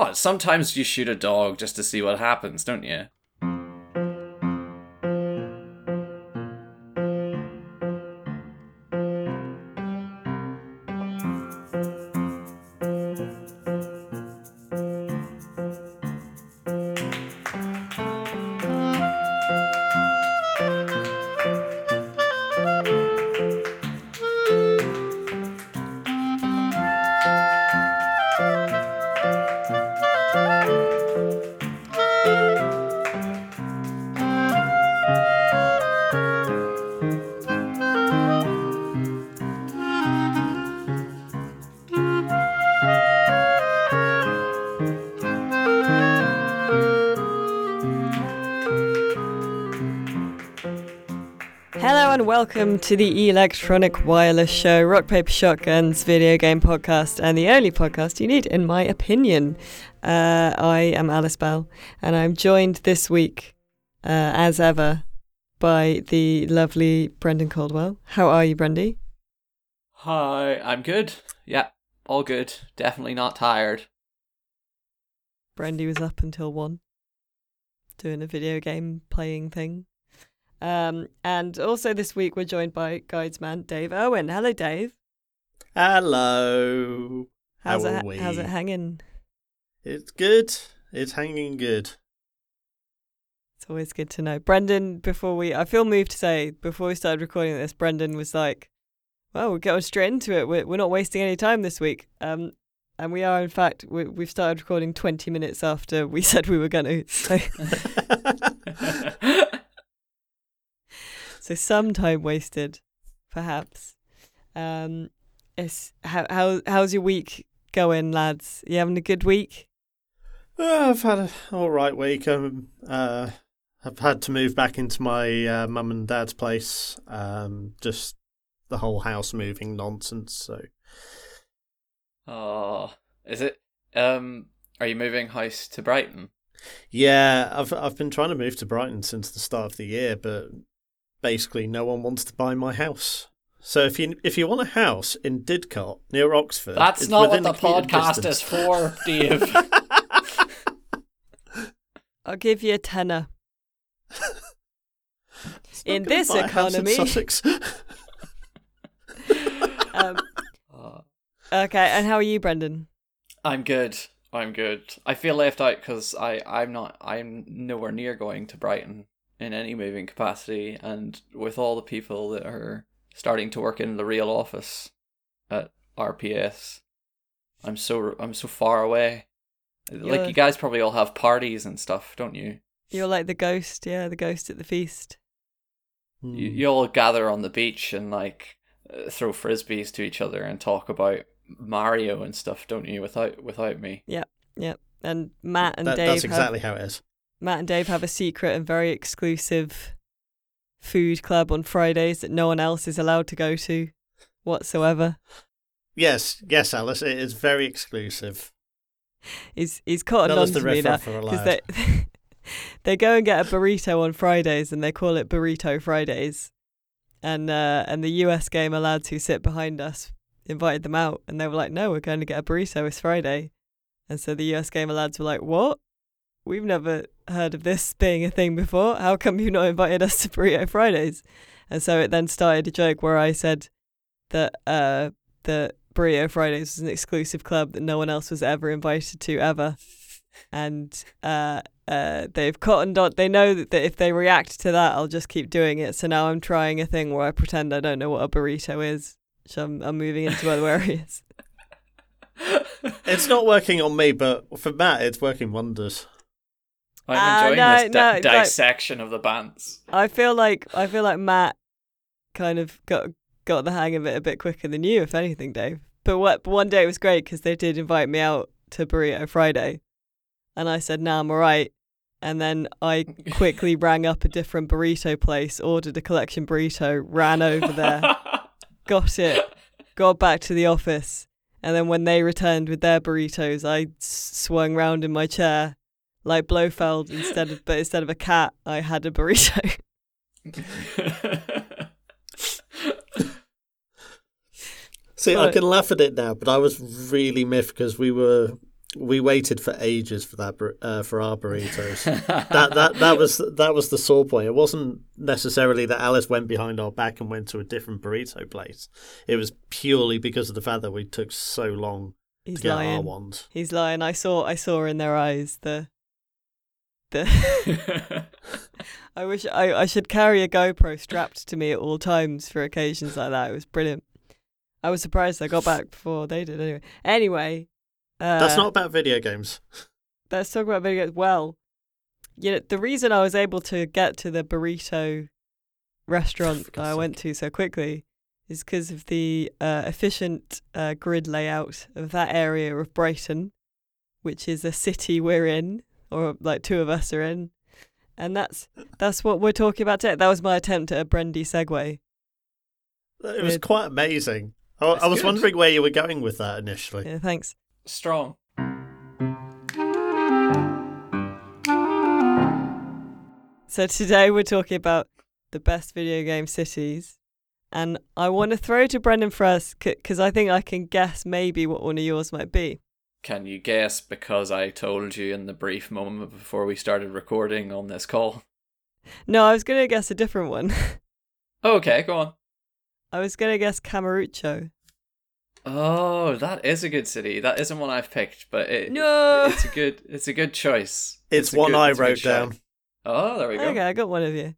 What? Sometimes you shoot a dog just to see what happens, don't you? Welcome to the Electronic Wireless Show, Rock Paper Shotgun's video game podcast, and the only podcast you need, in my opinion. Uh, I am Alice Bell, and I'm joined this week, uh, as ever, by the lovely Brendan Caldwell. How are you, Brendy? Hi, I'm good. Yeah, all good. Definitely not tired. Brendy was up until one, doing a video game playing thing. Um, and also this week we're joined by Guidesman Dave Irwin. Hello, Dave. Hello. How's How it? we? How's it hanging? It's good. It's hanging good. It's always good to know. Brendan, before we, I feel moved to say, before we started recording this, Brendan was like, well, we're going straight into it. We're, we're not wasting any time this week. Um, and we are, in fact, we, we've started recording 20 minutes after we said we were going to. So, so some time wasted, perhaps. Um, it's, how, how, how's your week going, lads? You having a good week? Oh, I've had an all right week. Um, uh, I've had to move back into my uh, mum and dad's place. Um, just the whole house moving nonsense. So oh, is it? Um, are you moving house to Brighton? yeah, I've I've been trying to move to Brighton since the start of the year, but basically no one wants to buy my house. So if you if you want a house in Didcot near Oxford, That's not what the a commuting podcast distance. is for, Dave. I'll give you a tenner. In this buy in economy. Um, okay, and how are you, Brendan? I'm good. I'm good. I feel left out because I I'm not I'm nowhere near going to Brighton in any moving capacity, and with all the people that are starting to work in the real office at RPS, I'm so I'm so far away. You're- Like you guys probably all have parties and stuff, don't you? You're like the ghost, yeah, the ghost at the feast. Hmm. You, you all gather on the beach and like uh, throw frisbees to each other and talk about Mario and stuff, don't you? Without without me. Yep, yep. And Matt and That- Dave that's have, exactly how it is. Matt and Dave have a secret and very exclusive food club on Fridays that no one else is allowed to go to whatsoever. Yes, yes, Alice. It is very exclusive. He's he's None on to me now because they they go and get a burrito on Fridays and they call it Burrito Fridays. And uh, and the US gamer lads who sit behind us invited them out and they were like, No, we're going to get a burrito, it's Friday. And so the US gamer lads were like, What? We've never heard of this being a thing before. How come you've not invited us to Burrito Fridays? And so it then started a joke where I said that uh that Burrito Fridays was an exclusive club that no one else was ever invited to ever and uh, uh, they've cottoned on. They know that if they react to that, I'll just keep doing it. So now I'm trying a thing where I pretend I don't know what a burrito is. So I'm, I'm moving into other areas. It's not working on me, but for Matt, it's working wonders. I'm Ah, enjoying no, this di- no, like- dissection of the bands. I feel like I feel like Matt kind of got got the hang of it a bit quicker than you, if anything, Dave. But what? But one day it was great because they did invite me out to Burrito Friday, and I said, "Nah, I'm alright." And then I quickly rang up a different burrito place, ordered a collection burrito, ran over there, got it, got back to the office, and then when they returned with their burritos, I swung round in my chair like Blofeld instead of, but instead of a cat, I had a burrito. See, I can laugh at it now, but I was really miffed because we were we waited for ages for that uh, for our burritos. that that that was that was the sore point. It wasn't necessarily that Alice went behind our back and went to a different burrito place. It was purely because of the fact that we took so long He's to get our lying. ones. He's lying. I saw. I saw in their eyes the. The. I wish I, I should carry a GoPro strapped to me at all times for occasions like that. It was brilliant. I was surprised I got back before they did. Anyway, anyway, uh, That's not about video games. let's talk about video games. Well, you know, the reason I was able to get to the burrito restaurant that I went to so quickly is because of the uh, efficient uh, grid layout of that area of Brighton, which is a city we're in, or like two of us are in. And that's that's what we're talking about today. That was my attempt at a Brendy segue. It was Weird. quite amazing. I, I was good. wondering where you were going with that initially. Yeah, thanks. Strong. So today we're talking about the best video game cities, and I want to throw to Brendan first because I think I can guess maybe what one of yours might be. Can you guess because I told you in the brief moment before we started recording on this call? No, I was gonna guess a different one. Okay, go on. I was gonna guess Kamurocho. Oh, that is a good city. That isn't one I've picked, but it, No. it's a good it's a good choice. It's a one good- I it's wrote shout. down. Oh, there we go. Okay, I got one of you.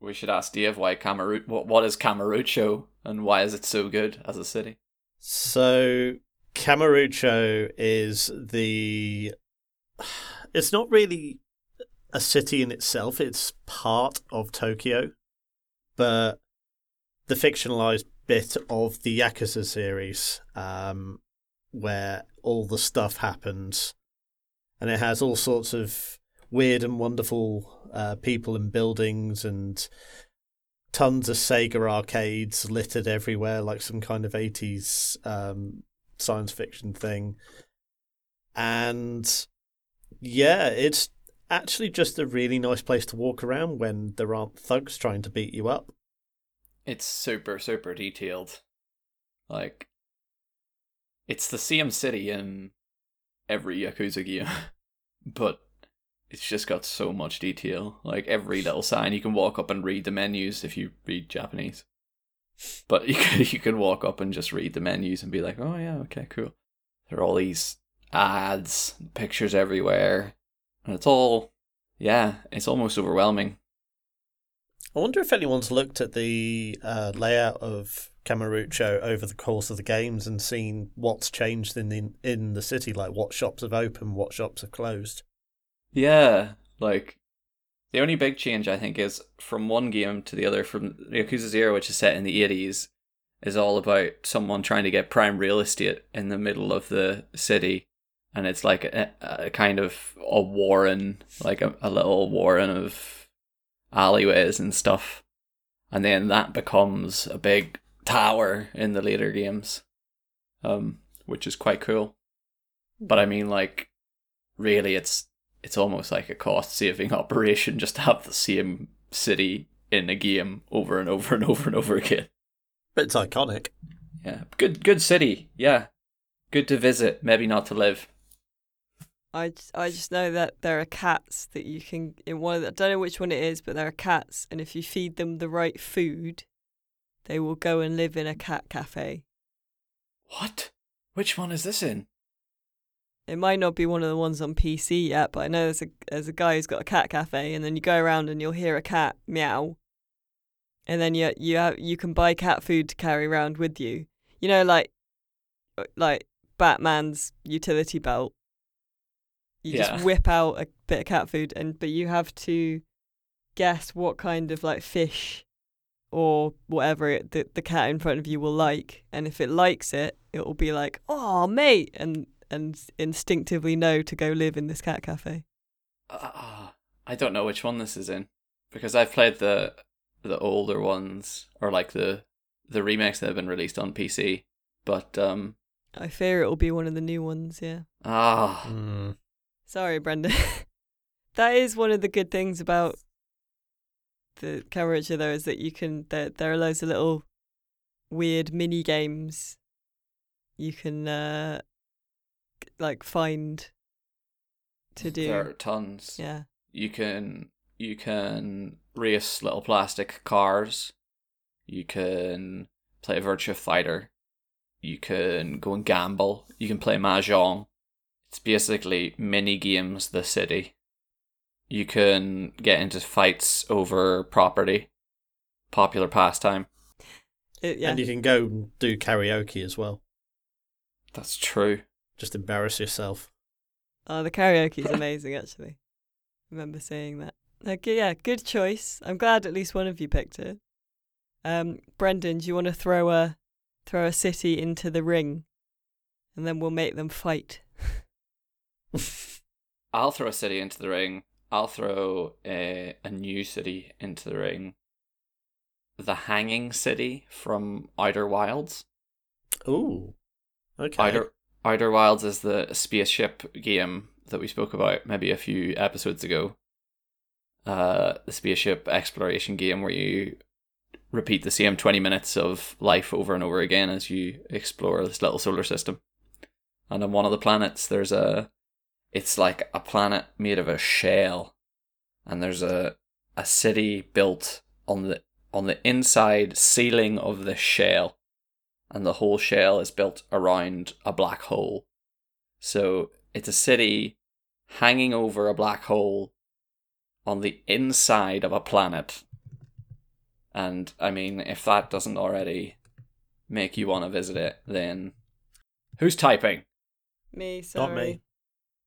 We should ask Dave why Camaru what what is Kamurocho and why is it so good as a city? So Kamurocho is the. It's not really a city in itself. It's part of Tokyo, but the fictionalized bit of the Yakuza series, um, where all the stuff happens, and it has all sorts of weird and wonderful uh, people and buildings and tons of Sega arcades littered everywhere, like some kind of 80s um, science fiction thing. And yeah, it's actually just a really nice place to walk around when there aren't thugs trying to beat you up. It's super super detailed. Like it's the same city in every Yakuza game, but it's just got so much detail. Like every little sign, you can walk up and read the menus if you read Japanese. But you can, you can walk up and just read the menus and be like, oh yeah, okay, cool. There are all these ads, pictures everywhere, and it's all, yeah, it's almost overwhelming. I wonder if anyone's looked at the uh, layout of Kamurocho over the course of the games and seen what's changed in the in the city, like what shops have opened, what shops have closed. Yeah, like the only big change I think is from one game to the other. From Yakuza Zero, which is set in the eighties, is all about someone trying to get prime real estate in the middle of the city, and it's like a, a kind of a warren, like a, a little warren of alleyways and stuff, and then that becomes a big tower in the later games, um, which is quite cool. But I mean, like, really, it's it's almost like a cost saving operation just to have the same city in a game over and over and over and over again. But it's iconic. Yeah, good good city. Yeah, good to visit. Maybe not to live. I I just know that there are cats that you can in one of the, I don't know which one it is, but there are cats, and if you feed them the right food, they will go and live in a cat cafe. What? Which one is this in? It might not be one of the ones on PC yet, but I know there's a there's a guy who's got a cat cafe, and then you go around and you'll hear a cat meow, and then you you have, you can buy cat food to carry around with you. You know, like uh, like Batman's utility belt. You Yeah. just whip out a bit of cat food, and but you have to guess what kind of like fish or whatever it, the the cat in front of you will like, and if it likes it, it will be like, "Oh, mate," and and instinctively know to go live in this cat cafe. Uh, I don't know which one this is in because I've played the the older ones or like the the remakes that have been released on PC. But um I fear it will be one of the new ones. Yeah. ah Mm. Sorry, Brenda. that is one of the good things about the Kamurocho, though, is that you can there there are loads of little weird mini games you can uh like find to do? There are tons. Yeah. You can you can race little plastic cars. You can play Virtua Fighter. You can go and gamble. You can play mahjong. It's basically mini games. The city. You can get into fights over property. Popular pastime. It, yeah. And you can go and do karaoke as well. That's true. Just embarrass yourself. Oh, the karaoke is amazing, actually. remember seeing that. Like, yeah, good choice. I'm glad at least one of you picked it. Um, Brendan, do you want to throw a throw a city into the ring, and then we'll make them fight? I'll throw a city into the ring. I'll throw a, a new city into the ring. The Hanging City from Outer Wilds. Ooh. Okay. Outer Outer Wilds is the spaceship game that we spoke about maybe a few episodes ago. Uh, the spaceship exploration game where you repeat the same 20 minutes of life over and over again as you explore this little solar system. And on one of the planets, there's a. It's like a planet made of a shell, and there's a a city built on the on the inside ceiling of the shell, and the whole shell is built around a black hole. So it's a city hanging over a black hole on the inside of a planet. And I mean, if that doesn't already make you want to visit it, then who's typing? Me, sorry. Not me.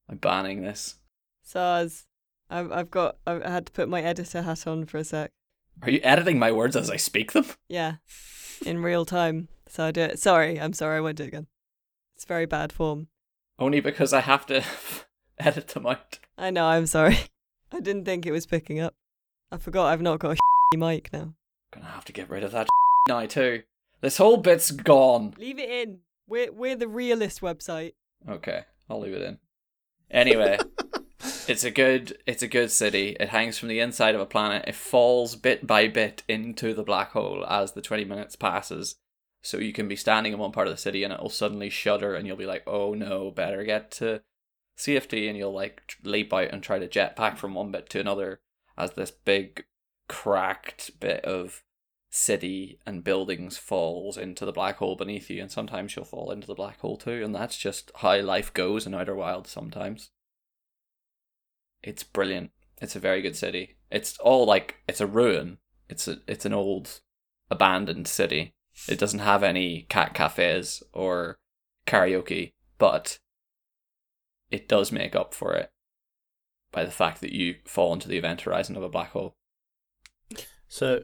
I'm banning this. Sars. I've I've got I had to put my editor hat on for a sec. Are you editing my words as I speak them? Yeah, in real time. So I do it. Sorry, I'm sorry. I won't do it again. It's very bad form. Only because I have to edit them out. I know. I'm sorry. I didn't think it was picking up. I forgot I've not got a mic now. Gonna have to get rid of that now too. This whole bit's gone. Leave it in. We're we're the realist website. Okay, I'll leave it in. Anyway, it's a good it's a good city. It hangs from the inside of a planet. It falls bit by bit into the black hole as the 20 minutes passes. So you can be standing in one part of the city and it'll suddenly shudder and you'll be like, "Oh no, better get to safety." And you'll like leap out and try to jetpack from one bit to another as this big cracked bit of city and buildings falls into the black hole beneath you. And sometimes you'll fall into the black hole too. And that's just how life goes in outer wild sometimes. It's brilliant. It's a very good city. It's all like it's a ruin. It's a it's an old abandoned city it doesn't have any cat cafes or karaoke but it does make up for it by the fact that you fall into the event horizon of a black hole So,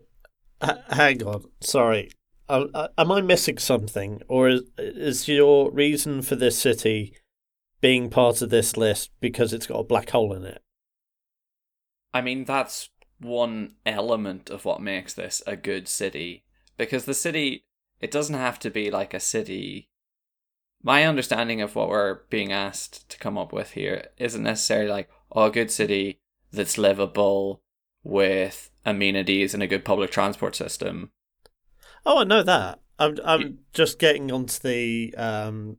h- hang on. Sorry. Am I missing something? Or is, is your reason for this city being part of this list because it's got a black hole in it? I mean, that's one element of what makes this a good city. Because the city, it doesn't have to be like a city. My understanding of what we're being asked to come up with here isn't necessarily like, oh, a good city that's livable with amenities and a good public transport system. Oh, I know that. I'm I'm just getting onto the um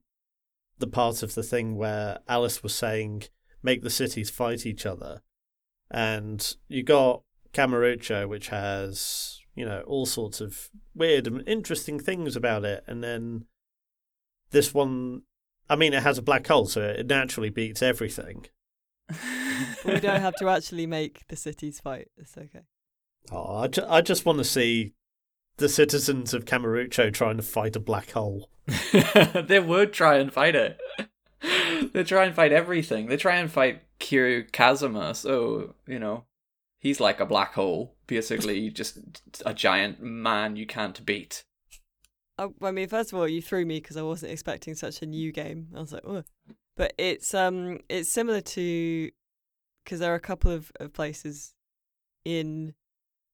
the part of the thing where Alice was saying make the cities fight each other. And you got Kamurocho which has, you know, all sorts of weird and interesting things about it and then this one I mean it has a black hole so it naturally beats everything. We don't have to actually make the cities fight. It's okay. Oh, I, ju- I just want to see the citizens of Kamurocho trying to fight a black hole. they would try and fight it. they try and fight everything. They try and fight Kiryu Kazuma, so, you know, he's like a black hole. Basically, just a giant man you can't beat. I, I mean, first of all, you threw me because I wasn't expecting such a new game. I was like, oh, but it's um, it's similar to because there are a couple of, of places in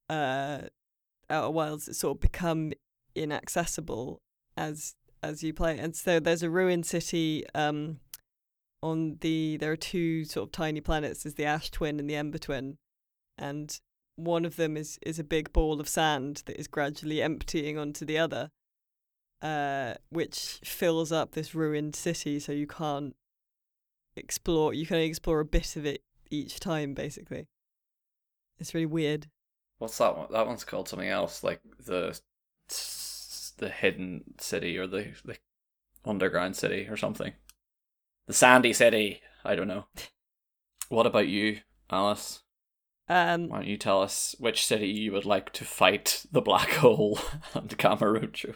uh, Outer Wilds that sort of become inaccessible as as you play, and so there's a ruined city um on the there are two sort of tiny planets. There's the Ash Twin and the Ember Twin, and one of them is is a big ball of sand that is gradually emptying onto the other uh, which fills up this ruined city, so you can't explore. You can only explore a bit of it each time, basically. It's really weird. What's that one? That one's called something else, like the the hidden city or the the underground city or something. The sandy city. I don't know. What about you, Alice? Um, Why don't you tell us which city you would like to fight the black hole and Kamurocho?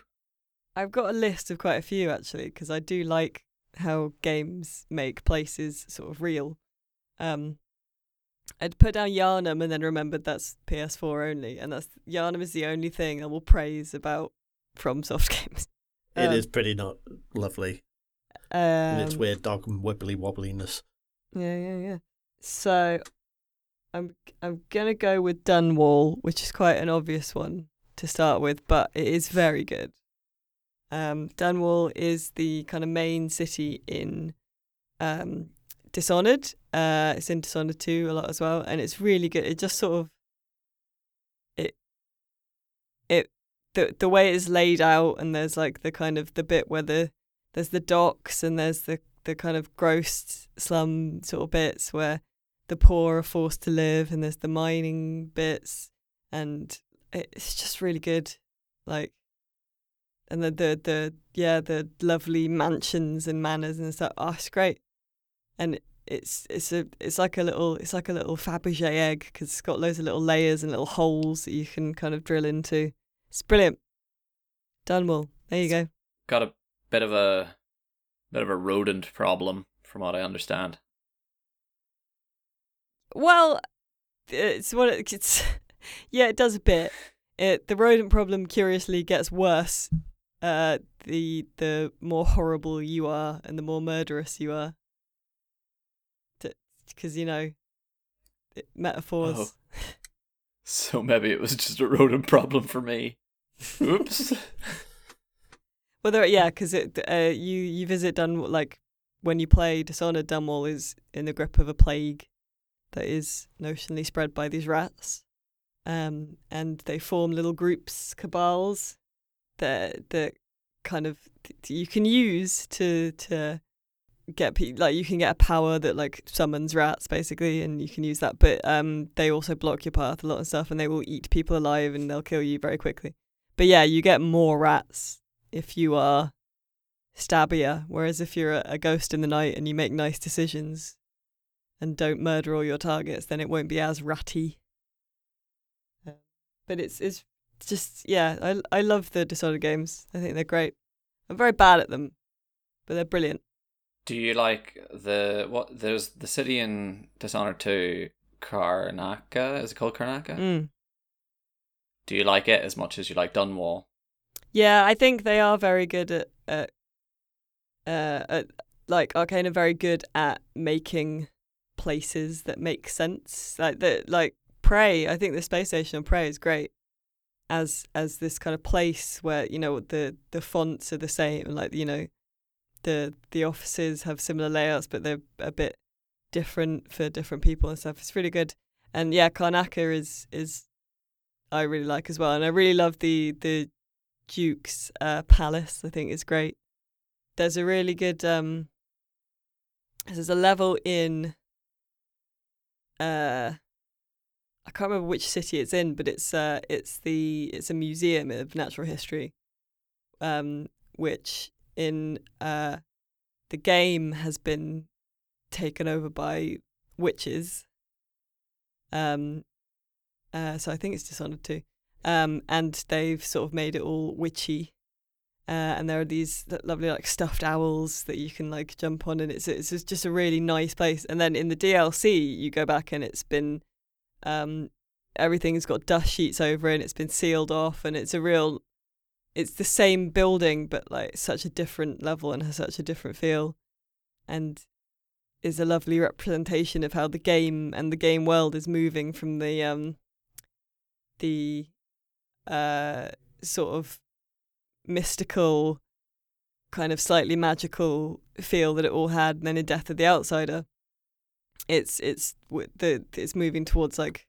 I've got a list of quite a few actually because I do like how games make places sort of real. Um, I'd put down Yharnam and then remembered that's PS4 only, and that's Yharnam is the only thing I will praise about FromSoft games. It Um, is pretty not lovely Um, in its weird dog and wibbly wobbliness. Yeah, yeah, yeah. So, I'm I'm gonna go with Dunwall, which is quite an obvious one to start with, but it is very good. Um, Dunwall is the kind of main city in um, Dishonored. Uh, it's in Dishonored 2 a lot as well, and it's really good. It just sort of it it the the way it's laid out, and there's like the kind of the bit where the there's the docks and there's the the kind of gross slum sort of bits where the poor are forced to live, and there's the mining bits, and it's just really good. Like and the the the yeah the lovely mansions and manors and stuff. Oh, it's great, and it's it's a it's like a little it's like a little Fabergé egg because it's got loads of little layers and little holes that you can kind of drill into. It's brilliant. Dunwall. There you go. Got a bit of a bit of a rodent problem, from what I understand. Well, it's what it, it's. Yeah, it does a bit. It the rodent problem curiously gets worse. Uh, the the more horrible you are and the more murderous you are. Because you know, it, metaphors. Oh. So maybe it was just a rodent problem for me. Oops. Well, there, yeah, because it uh, you you visit Dunwall like when you play Dishonored, Dunwall is in the grip of a plague that is notionally spread by these rats, um, and they form little groups, cabals, that that kind of you can use to to get pe- like you can get a power that like summons rats basically, and you can use that. But um, they also block your path a lot of stuff, and they will eat people alive, and they'll kill you very quickly. But yeah, you get more rats if you are stabbier, whereas if you're a, a ghost in the night and you make nice decisions and don't murder all your targets, then it won't be as ratty. Uh, But it's it's just yeah, I I love the Dishonored games. I think they're great. I'm very bad at them, but they're brilliant. Do you like the what? There's the city in Dishonored Two, Karnaka. Is it called Karnaka? Mm. Do you like it as much as you like Dunwall? Yeah, I think they are very good at, at uh, at like Arcane are very good at making places that make sense. Like the like Prey, I think the space station on Prey is great as as this kind of place where you know the the fonts are the same, like you know the the offices have similar layouts, but they're a bit different for different people and stuff. It's really good. And yeah, Karnaka is is I really like as well, and I really love the the Duke's uh, palace. I think is great. There's a really good um. There's a level in. Uh, I can't remember which city it's in, but it's uh, it's the it's a museum of natural history, um, which in uh, the game has been taken over by witches. Um, uh, so I think it's Dishonored too. Um, and they've sort of made it all witchy. Uh, and there are these lovely like stuffed owls that you can like jump on, and it's it's just- a really nice place. And then in the DLC, you go back and it's been, um, everything's got dust sheets over it, and it's been sealed off, and it's a real, it's the same building but like such a different level and has such a different feel, and is a lovely representation of how the game and the game world is moving from the um the uh sort of mystical kind of slightly magical feel that it all had and then in death of the outsider. It's it's the it's moving towards like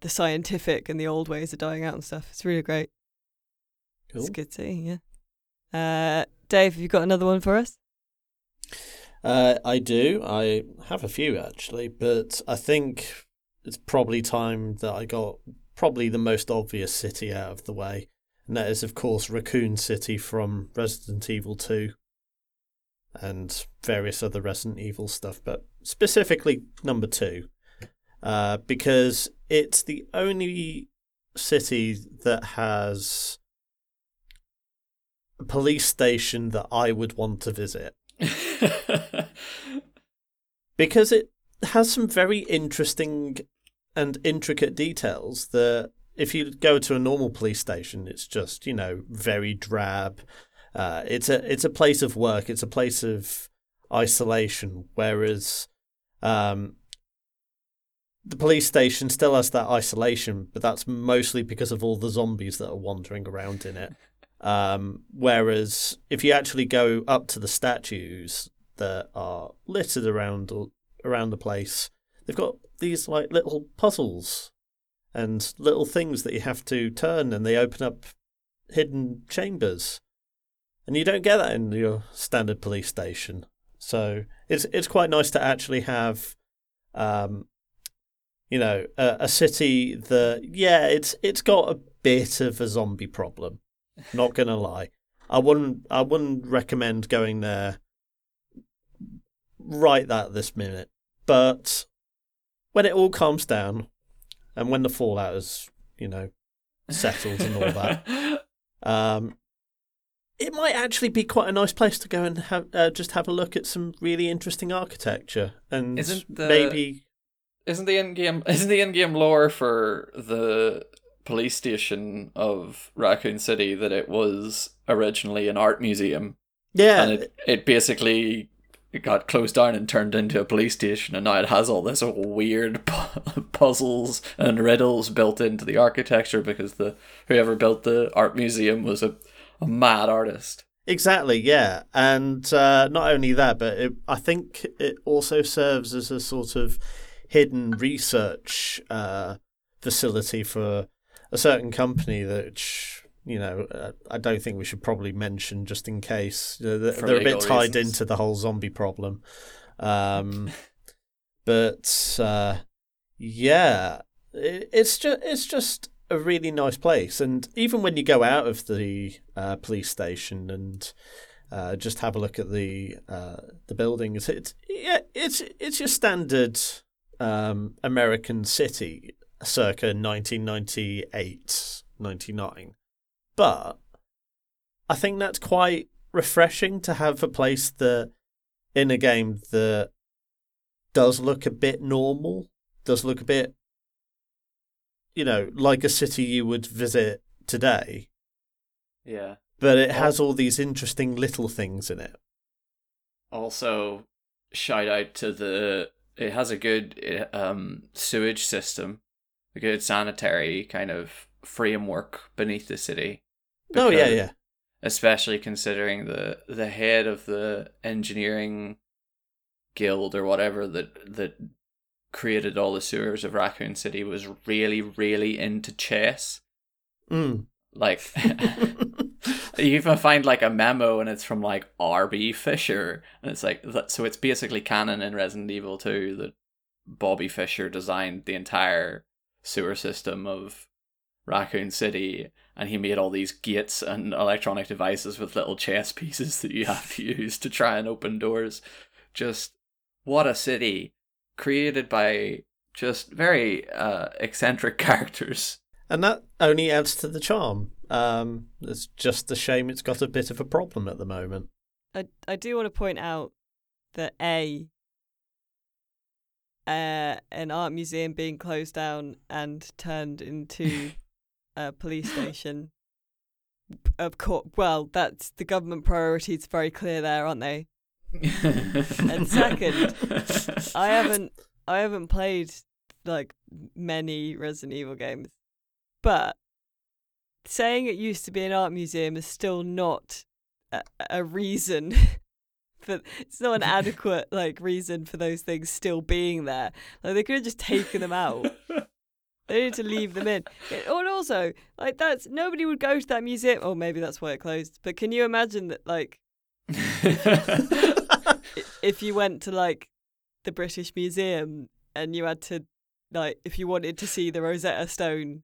the scientific and the old ways are dying out and stuff. It's really great. Cool. it's good to see yeah. Uh dave have you got another one for us? Uh, I do. I have a few actually, but I think it's probably time that I got probably the most obvious city out of the way, and that is, of course, Raccoon City from Resident Evil 2 and various other Resident Evil stuff, but specifically number two, uh, because it's the only city that has a police station that I would want to visit. because it has some very interesting and intricate details that if you go to a normal police station it's just you know very drab. Uh, it's a it's a place of work. It's a place of isolation. Whereas um, the police station still has that isolation but that's mostly because of all the zombies that are wandering around in it. Um, whereas if you actually go up to the statues that are littered around around the place, they've got these like little puzzles and little things that you have to turn, and they open up hidden chambers, and you don't get that in your standard police station. So it's it's quite nice to actually have, um, you know, a, a city that yeah, it's it's got a bit of a zombie problem not gonna lie, I wouldn't. I wouldn't recommend going there right that this minute. But when it all calms down, and when the fallout is, you know, settled and all that, um, it might actually be quite a nice place to go and have uh, just have a look at some really interesting architecture and isn't the, maybe isn't the end game isn't the end game lore for the police station of Raccoon City that it was originally an art museum. Yeah. And it, it basically got closed down and turned into a police station, and now it has all this weird puzzles and riddles built into the architecture because the whoever built the art museum was a, a mad artist. Exactly, yeah, and uh, not only that, but it, I think it also serves as a sort of hidden research uh, facility for a certain company that you know uh, I don't think we should probably mention just in case they're, they're a bit tied reasons. into the whole zombie problem. Um, but uh, yeah, it, it's just it's just a really nice place, and even when you go out of the uh, police station and uh, just have a look at the uh, the buildings. It's yeah, it's it's your standard um, American city circa 1998, 99. But I think that's quite refreshing to have a place that in a game that does look a bit normal, does look a bit, you know, like a city you would visit today. Yeah. But it has all these interesting little things in it. Also, shout out to the. It has a good um, sewage system a good sanitary kind of framework beneath the city. Because, oh yeah, yeah. Especially considering the the head of the engineering guild or whatever that that created all the sewers of Raccoon City was really really into chess. Mm. Like you even find like a memo and it's from like R.B. Fisher and it's like that so it's basically canon in Resident Evil 2 that Bobby Fischer designed the entire sewer system of Raccoon City, and he made all these gates and electronic devices with little chess pieces that you have to use to try and open doors. Just what a city created by just very uh, eccentric characters. And that only adds to the charm. Um, it's just a shame it's got a bit of a problem at the moment. I, I do want to point out that A, uh, an art museum being closed down and turned into a police station. Of course, well, that's the government priorities very clear there, aren't they? and second, I haven't I haven't played like many Resident Evil games, but saying it used to be an art museum is still not a, a reason but it's not an adequate like reason for those things still being there. Like they could have just taken them out. they need to leave them in. Oh, and also, like that's nobody would go to that museum. Oh, maybe that's why it closed. But can you imagine that? Like, if you went to like the British Museum and you had to like if you wanted to see the Rosetta Stone,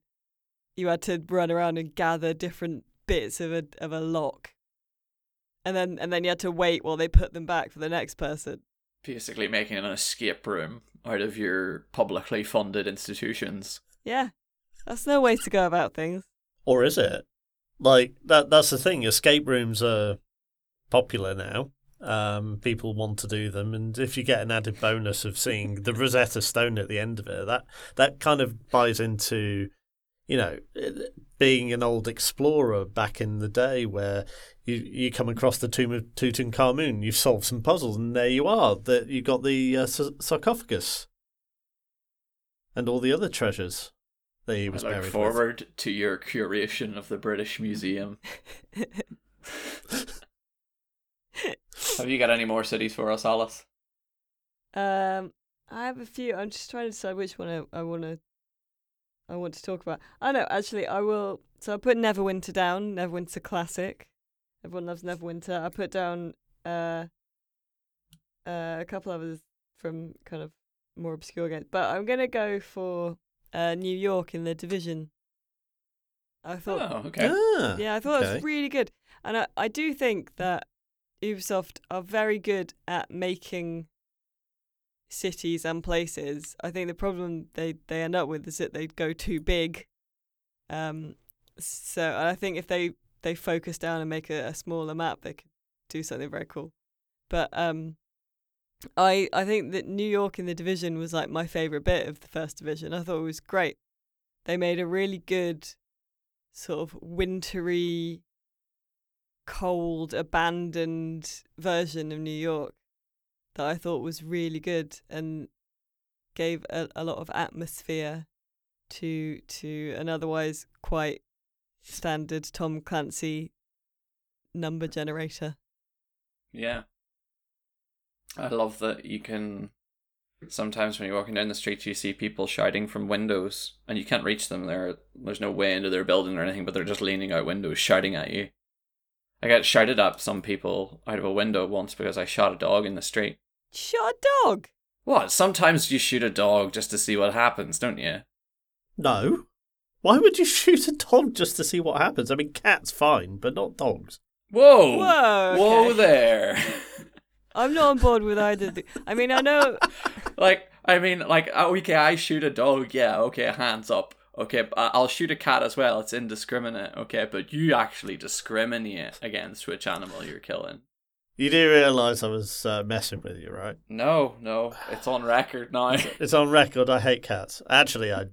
you had to run around and gather different bits of a of a lock. And then and then you had to wait while they put them back for the next person. Basically, making an escape room out of your publicly funded institutions. Yeah. That's no way to go about things. Or is it? Like that that's the thing, escape rooms are popular now. Um, people want to do them, and if you get an added bonus of seeing the Rosetta Stone at the end of it, that that kind of buys into, you know, being an old explorer back in the day, where you you come across the tomb of Tutankhamun, you've solved some puzzles, and there you are. That you got the uh, sarcophagus and all the other treasures that he was I look buried with. forward to your curation of the British Museum. Have you got any more cities for us, Alice? Um, I have a few. I'm just trying to decide which one I, I want to. I want to talk about. I know. Actually, I will. So I put Neverwinter down. Neverwinter classic. Everyone loves Neverwinter. I put down uh, uh, a couple others from kind of more obscure games, but I'm gonna go for uh, New York in the Division. I thought Oh, okay. Ah, yeah, I thought it okay. was really good. And I, I do think that Ubisoft are very good at making cities and places. I think the problem they, they end up with is that they go too big. Um, so I think if they, they focus down and make a, a smaller map, they could do something very cool. But um, I I think that New York in the division was like my favorite bit of the first division. I thought it was great. They made a really good sort of wintry, cold, abandoned version of New York that I thought was really good and gave a, a lot of atmosphere to to an otherwise quite standard Tom Clancy number generator. Yeah. I love that you can. Sometimes when you're walking down the street, you see people shouting from windows, and you can't reach them. There, there's no way into their building or anything, but they're just leaning out windows, shouting at you. I got shouted at some people out of a window once because I shot a dog in the street. Shot a dog. What? Sometimes you shoot a dog just to see what happens, don't you? No. Why would you shoot a dog just to see what happens? I mean, cats fine, but not dogs. Whoa! Whoa, Whoa there! I'm not on board with either. The, I mean, I know. like, I mean, like, uh, okay, I shoot a dog, yeah, okay, hands up. Okay, I- I'll shoot a cat as well. It's indiscriminate, okay, but you actually discriminate against which animal you're killing. You do realise I was uh, messing with you, right? No, no, it's on record now. It's on record. I hate cats. Actually, I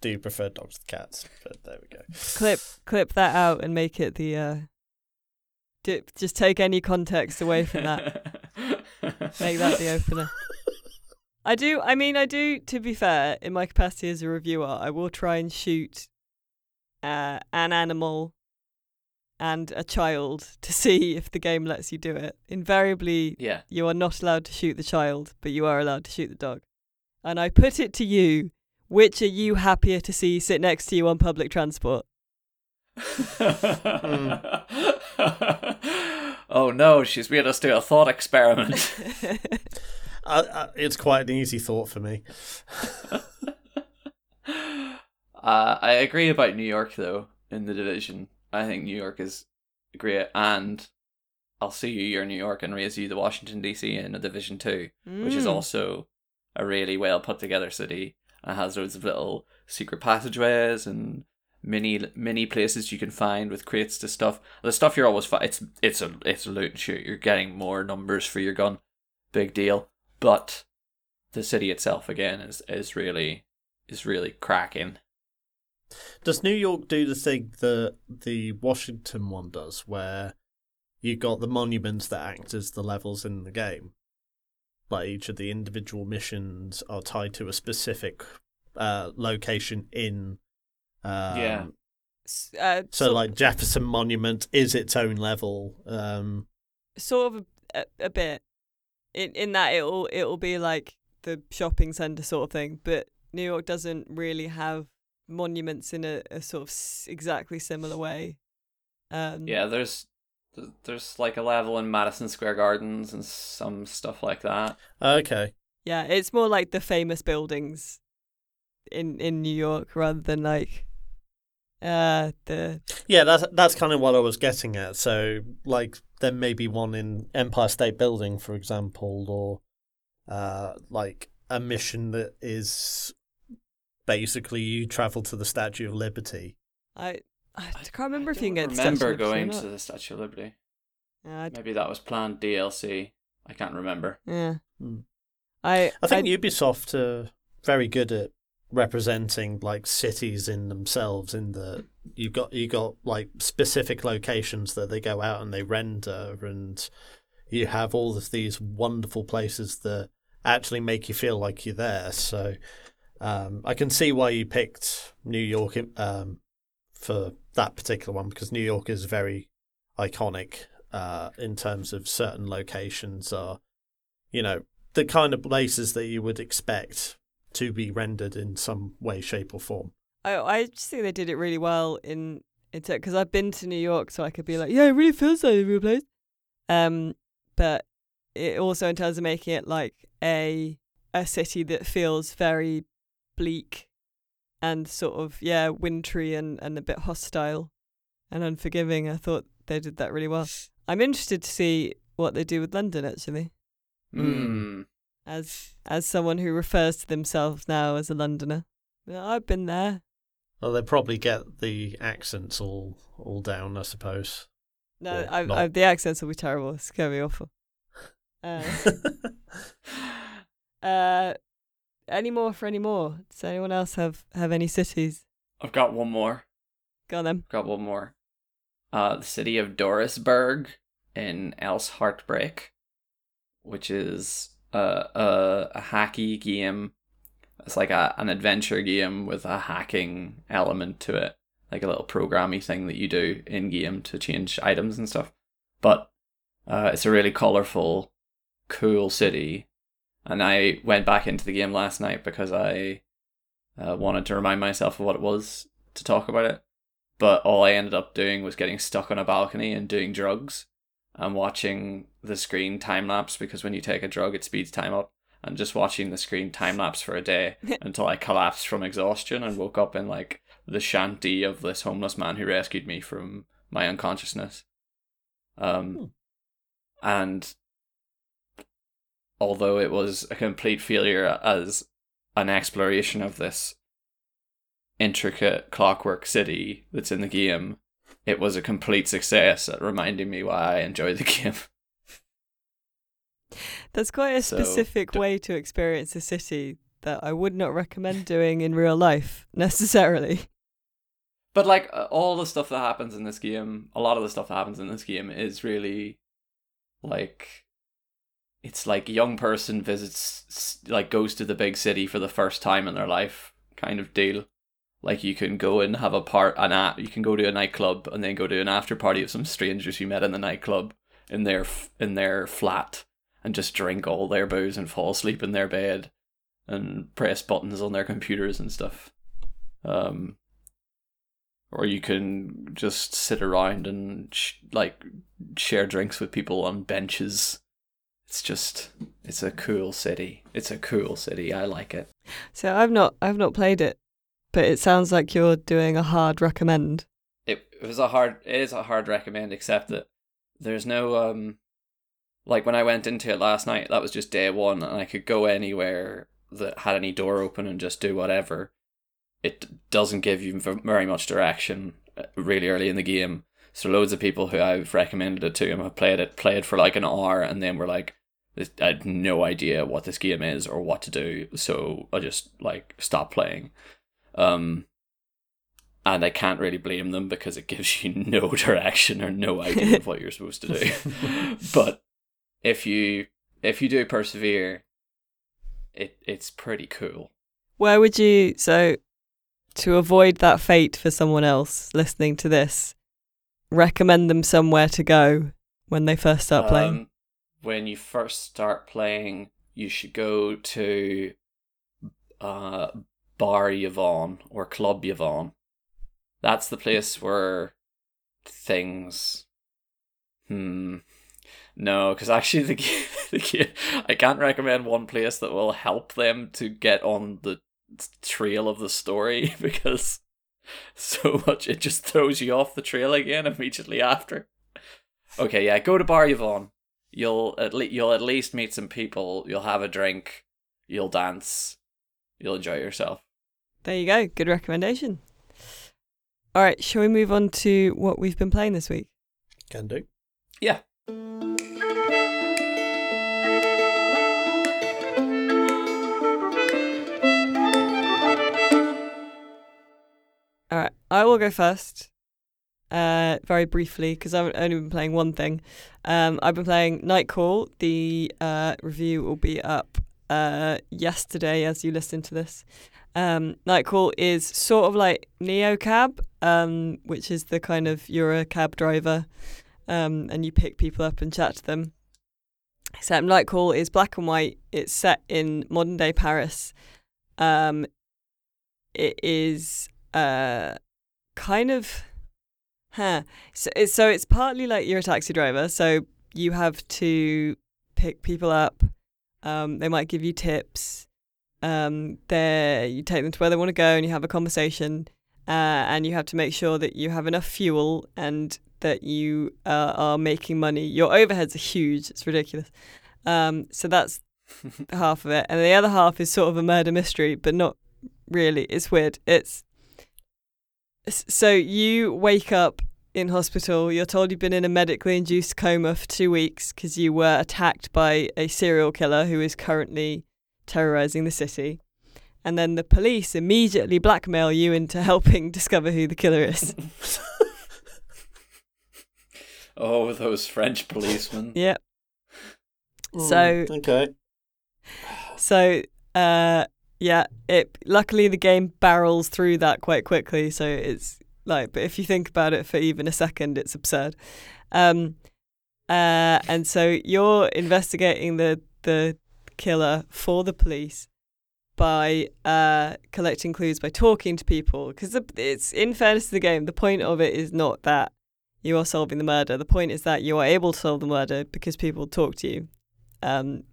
do prefer dogs to cats, but there we go. clip clip that out and make it the. uh do, Just take any context away from that. Make that the opener. I do. I mean, I do. To be fair, in my capacity as a reviewer, I will try and shoot uh, an animal and a child to see if the game lets you do it. Invariably, yeah. you are not allowed to shoot the child, but you are allowed to shoot the dog. And I put it to you: which are you happier to see sit next to you on public transport? oh no, she's made us do a thought experiment. I, I, it's quite an easy thought for me. Uh, I agree about New York though in the division. I think New York is great, and I'll see you your New York and raise you the Washington DC in a Division Two, which is Mm. also a really well put together city. It has loads of little secret passageways and mini mini places you can find with crates to stuff. The stuff you're always fi- it's it's a it's a loot shoot. You're getting more numbers for your gun, big deal. But the city itself again is is really is really cracking. Does New York do the thing that the Washington one does, where you got the monuments that act as the levels in the game? Like each of the individual missions are tied to a specific uh, location in. Um, Yeah. Uh, So, sort- like Jefferson Monument is its own level. Um, sort of a, a, a bit in in that it'll it'll be like the shopping center sort of thing but new york doesn't really have monuments in a, a sort of s- exactly similar way um Yeah, there's There's like a level in Madison Square Gardens and some stuff like that. Okay. Yeah, it's more like the famous buildings in in New York rather than like uh the Yeah, that's that's kind of what I was getting at. So, like, there may be one in Empire State Building, for example, or uh, like a mission that is basically you travel to the Statue of Liberty. I I can't remember if you can get to Statue remember of Liberty or going to the Statue of Liberty. Yeah, Maybe that was planned DLC. I can't remember. yeah. Hmm. I I think Ubisoft are very good at representing like cities in themselves. In the you got you got like specific locations that they go out and they render, and you have all of these wonderful places that actually make you feel like you're there. So um, I can see why you picked New York um, for that particular one because New York is very iconic uh, in terms of certain locations are, you know, the kind of places that you would expect to be rendered in some way, shape, or form. I I just think they did it really well in in because I've been to New York, so I could be like, yeah, it really feels like a real place. Um, but it also in terms of making it like a a city that feels very bleak and sort of yeah wintry and and a bit hostile and unforgiving. I thought they did that really well. I'm interested to see what they do with London actually. Hmm. As as someone who refers to themselves now as a Londoner, I've been there. Well, they probably get the accents all all down, I suppose. No, I, not. I, the accents will be terrible. It's gonna be awful. Uh, uh, any more for any more? Does anyone else have have any cities? I've got one more. Go on then. Got one more. Uh, the city of Dorisburg in Else Heartbreak, which is uh, a a hacky game. It's like a an adventure game with a hacking element to it, like a little programmy thing that you do in game to change items and stuff. But uh, it's a really colorful, cool city, and I went back into the game last night because I uh, wanted to remind myself of what it was to talk about it but all I ended up doing was getting stuck on a balcony and doing drugs and watching the screen time lapse because when you take a drug it speeds time up and just watching the screen time lapse for a day until I collapsed from exhaustion and woke up in like the shanty of this homeless man who rescued me from my unconsciousness. Um Hmm. and although it was a complete failure as an exploration of this intricate clockwork city that's in the game, it was a complete success at reminding me why I enjoy the game. That's quite a So, specific d- way to experience a city that I would not recommend doing in real life necessarily. But like all the stuff that happens in this game, a lot of the stuff that happens in this game is really like it's like a young person visits like goes to the big city for the first time in their life kind of deal. Like you can go and have a part an a- you can go to a nightclub and then go to an after party of some strangers you met in the nightclub in their in their flat and just drink all their booze and fall asleep in their bed and press buttons on their computers and stuff. Um or you can just sit around and sh- like share drinks with people on benches. It's just it's a cool city. It's a cool city. I like it. So I've not I've not played it, but it sounds like you're doing a hard recommend. It, was a hard it is a hard recommend except that there's no um like when I went into it last night that was just day 1 and I could go anywhere that had any door open and just do whatever. It doesn't give you very much direction uh, really early in the game. So loads of people who I've recommended it to and have played it played for like an hour and then were like I had no idea what this game is or what to do, so I just like stopped playing. Um and I can't really blame them because it gives you no direction or no idea of what you're supposed to do. but if you if you do persevere, it it's pretty cool. Where would you so to avoid that fate for someone else listening to this, recommend them somewhere to go when they first start playing? Um, when you first start playing, you should go to uh, Bar Yvonne or Club Yvonne. That's the place where things Hmm. No, because actually the, the I can't recommend one place that will help them to get on the trail of the story because so much it just throws you off the trail again immediately after. Okay, yeah, go to Bar Yvonne. You'll at le- you'll at least meet some people. You'll have a drink. You'll dance. You'll enjoy yourself. There you go. Good recommendation. All right, shall we move on to what we've been playing this week? Can do. Yeah. All right, I will go first. Uh, very briefly because I've only been playing one thing. Um, I've been playing Night Call. The uh, review will be up uh, yesterday as you listen to this. Um, Night Call is sort of like Neo Cab, um, which is the kind of you're a cab driver, um, and you pick people up and chat to them. Except Night Call is black and white. It's set in modern day Paris. Um, it is uh, kind of, huh. So it's, so it's partly like you're a taxi driver. So you have to pick people up. Um, they might give you tips. Um, there you take them to where they want to go, and you have a conversation. Uh, and you have to make sure that you have enough fuel and that you uh, are making money. Your overheads are huge; it's ridiculous. Um, so that's half of it, and the other half is sort of a murder mystery, but not really. It's weird. It's so you wake up in hospital. You're told you've been in a medically induced coma for two weeks because you were attacked by a serial killer who is currently terrorizing the city. And then the police immediately blackmail you into helping discover who the killer is. Oh, those French policemen. yep. Mm, So- okay. So, uh, yeah, it luckily the game barrels through that quite quickly. So it's like, but if you think about it for even a second, it's absurd. Um, uh, and so you're investigating the the killer for the police by uh, collecting clues by talking to people because it's in fairness to the game the point of it is not that you are solving the murder the point is that you are able to solve the murder because people talk to you um,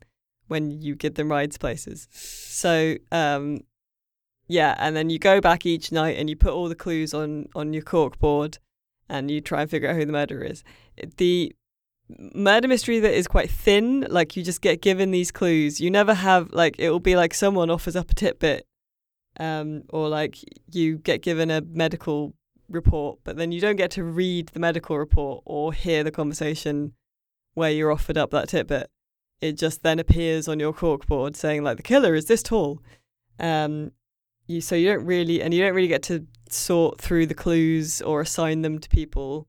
when you give them rides places. So um, yeah, and then you go back each night and you put all the clues on on your cork board, and you try and figure out who the murderer is. The murder mystery that is quite thin, like you just get given these clues. You never have like it will be like someone offers up a tidbit, um, or like you get given a medical report, but then you don't get to read the medical report or hear the conversation where you're offered up that tidbit it just then appears on your corkboard saying like the killer is this tall. Um, you so you don't really and you don't really get to sort through the clues or assign them to people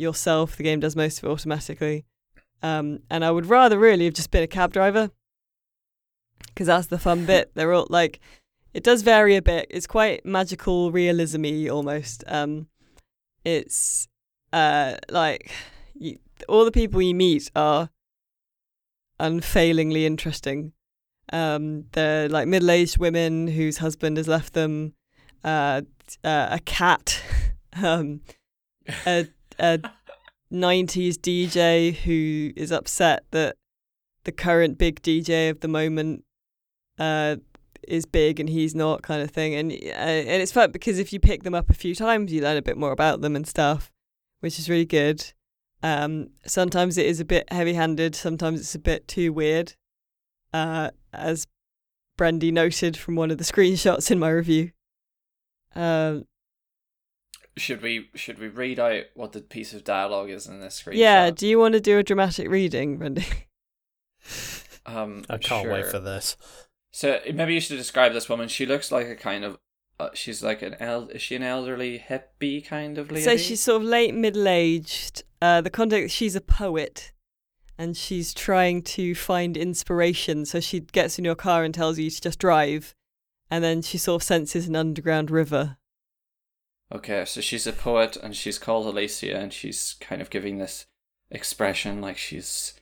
yourself. The game does most of it automatically. Um, and I would rather really have just been a cab driver because that's the fun bit. They're all like, it does vary a bit. It's quite magical realism-y almost. Um, it's uh like you, all the people you meet are unfailingly interesting. Um, they're like middle-aged women whose husband has left them, uh, uh, a cat, um, a a '90s DJ who is upset that the current big DJ of the moment uh, is big and he's not, kind of thing. And uh, and it's fun because if you pick them up a few times, you learn a bit more about them and stuff, which is really good. Um, sometimes it is a bit heavy-handed. Sometimes it's a bit too weird, uh, as Brendy noted from one of the screenshots in my review. Um, Should we should we read out what the piece of dialogue is in this screenshot? yeah. Do you want to do a dramatic reading, Randy? Um, I can't wait for this. So maybe you should describe this woman. She looks like a kind of. Uh, she's like an el. Is she an elderly hippie kind of lady? So she's sort of late middle aged. Uh, the context she's a poet and she's trying to find inspiration. So she gets in your car and tells you to just drive. And then she sort of senses an underground river. Okay, so she's a poet and she's called Alicia and she's kind of giving this expression like she's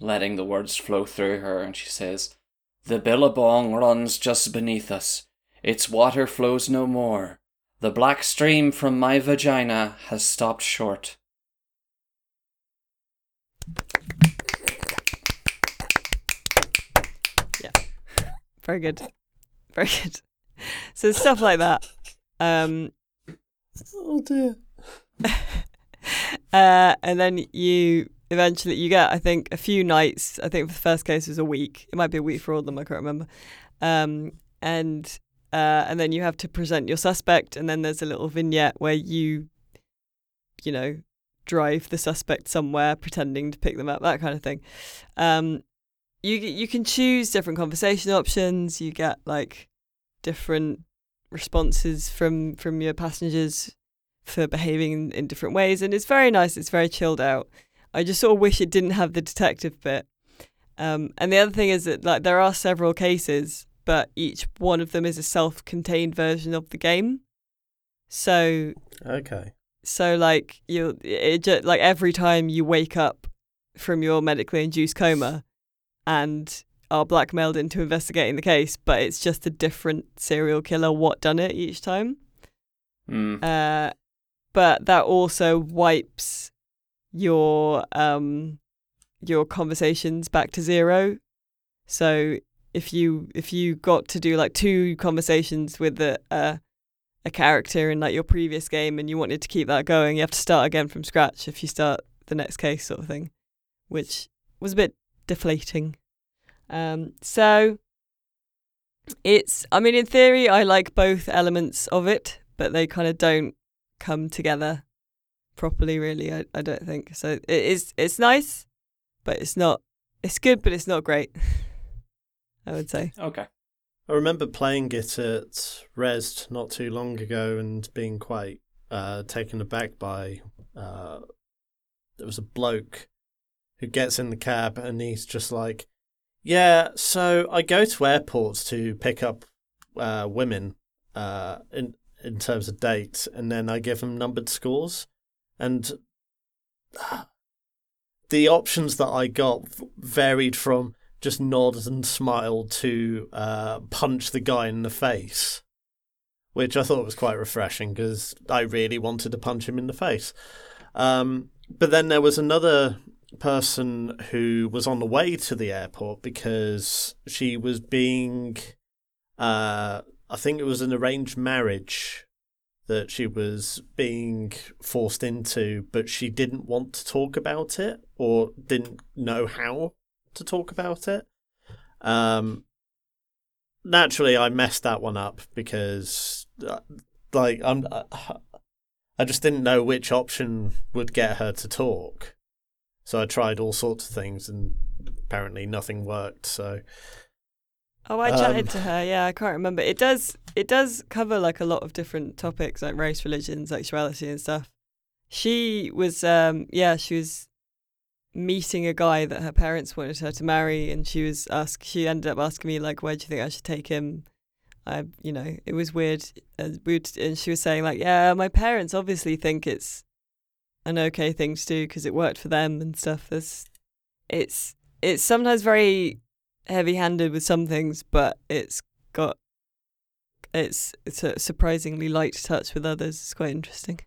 letting the words flow through her and she says, The billabong runs just beneath us. Its water flows no more. The black stream from my vagina has stopped short. Yeah. Very good. Very good. So stuff like that. Um, Oh dear. uh, and then you eventually you get I think a few nights. I think the first case was a week. It might be a week for all of them. I can't remember. Um, and uh, and then you have to present your suspect, and then there's a little vignette where you, you know, drive the suspect somewhere, pretending to pick them up, that kind of thing. Um, you you can choose different conversation options. You get like different responses from from your passengers for behaving in, in different ways, and it's very nice. It's very chilled out. I just sort of wish it didn't have the detective bit. Um, and the other thing is that like there are several cases, but each one of them is a self-contained version of the game. So Okay. so like you it just, like every time you wake up from your medically induced coma and are blackmailed into investigating the case, but it's just a different serial killer what done it each time. Mm. Uh, but that also wipes your um your conversations back to zero. So if you if you got to do like two conversations with a uh, a character in like your previous game and you wanted to keep that going, you have to start again from scratch if you start the next case sort of thing, which was a bit deflating. Um, so it's I mean in theory I like both elements of it, but they kind of don't come together properly really I, I don't think. So it is it's nice, but it's not it's good but it's not great. I would say. Okay. I remember playing it at Rezzed not too long ago and being quite uh, taken aback by. Uh, there was a bloke who gets in the cab and he's just like, "Yeah, so I go to airports to pick up uh, women uh, in in terms of dates, and then I give them numbered scores, and the options that I got varied from." just nod and smile to uh, punch the guy in the face, which I thought was quite refreshing because I really wanted to punch him in the face. Um, but then there was another person who was on the way to the airport because she was being, uh, I think it was an arranged marriage that she was being forced into, but she didn't want to talk about it or didn't know how to talk about it. Um, naturally, I messed that one up because, uh, like, I'm, uh, I just didn't know which option would get her to talk. So I tried all sorts of things, and apparently nothing worked. So Oh, I chatted Um, to her. Yeah, I can't remember. It does. It does cover like a lot of different topics, like race, religion, sexuality, and stuff. She was, um, yeah, she was meeting a guy that her parents wanted her to marry, and she was ask. She ended up asking me like, "Where do you think I should take him?" I, you know, it was weird. Uh, weird and she was saying like, "Yeah, my parents obviously think it's an okay thing to do because it worked for them and stuff." There's, it's it's sometimes very heavy-handed with some things, but it's got it's it's a surprisingly light touch with others. It's quite interesting.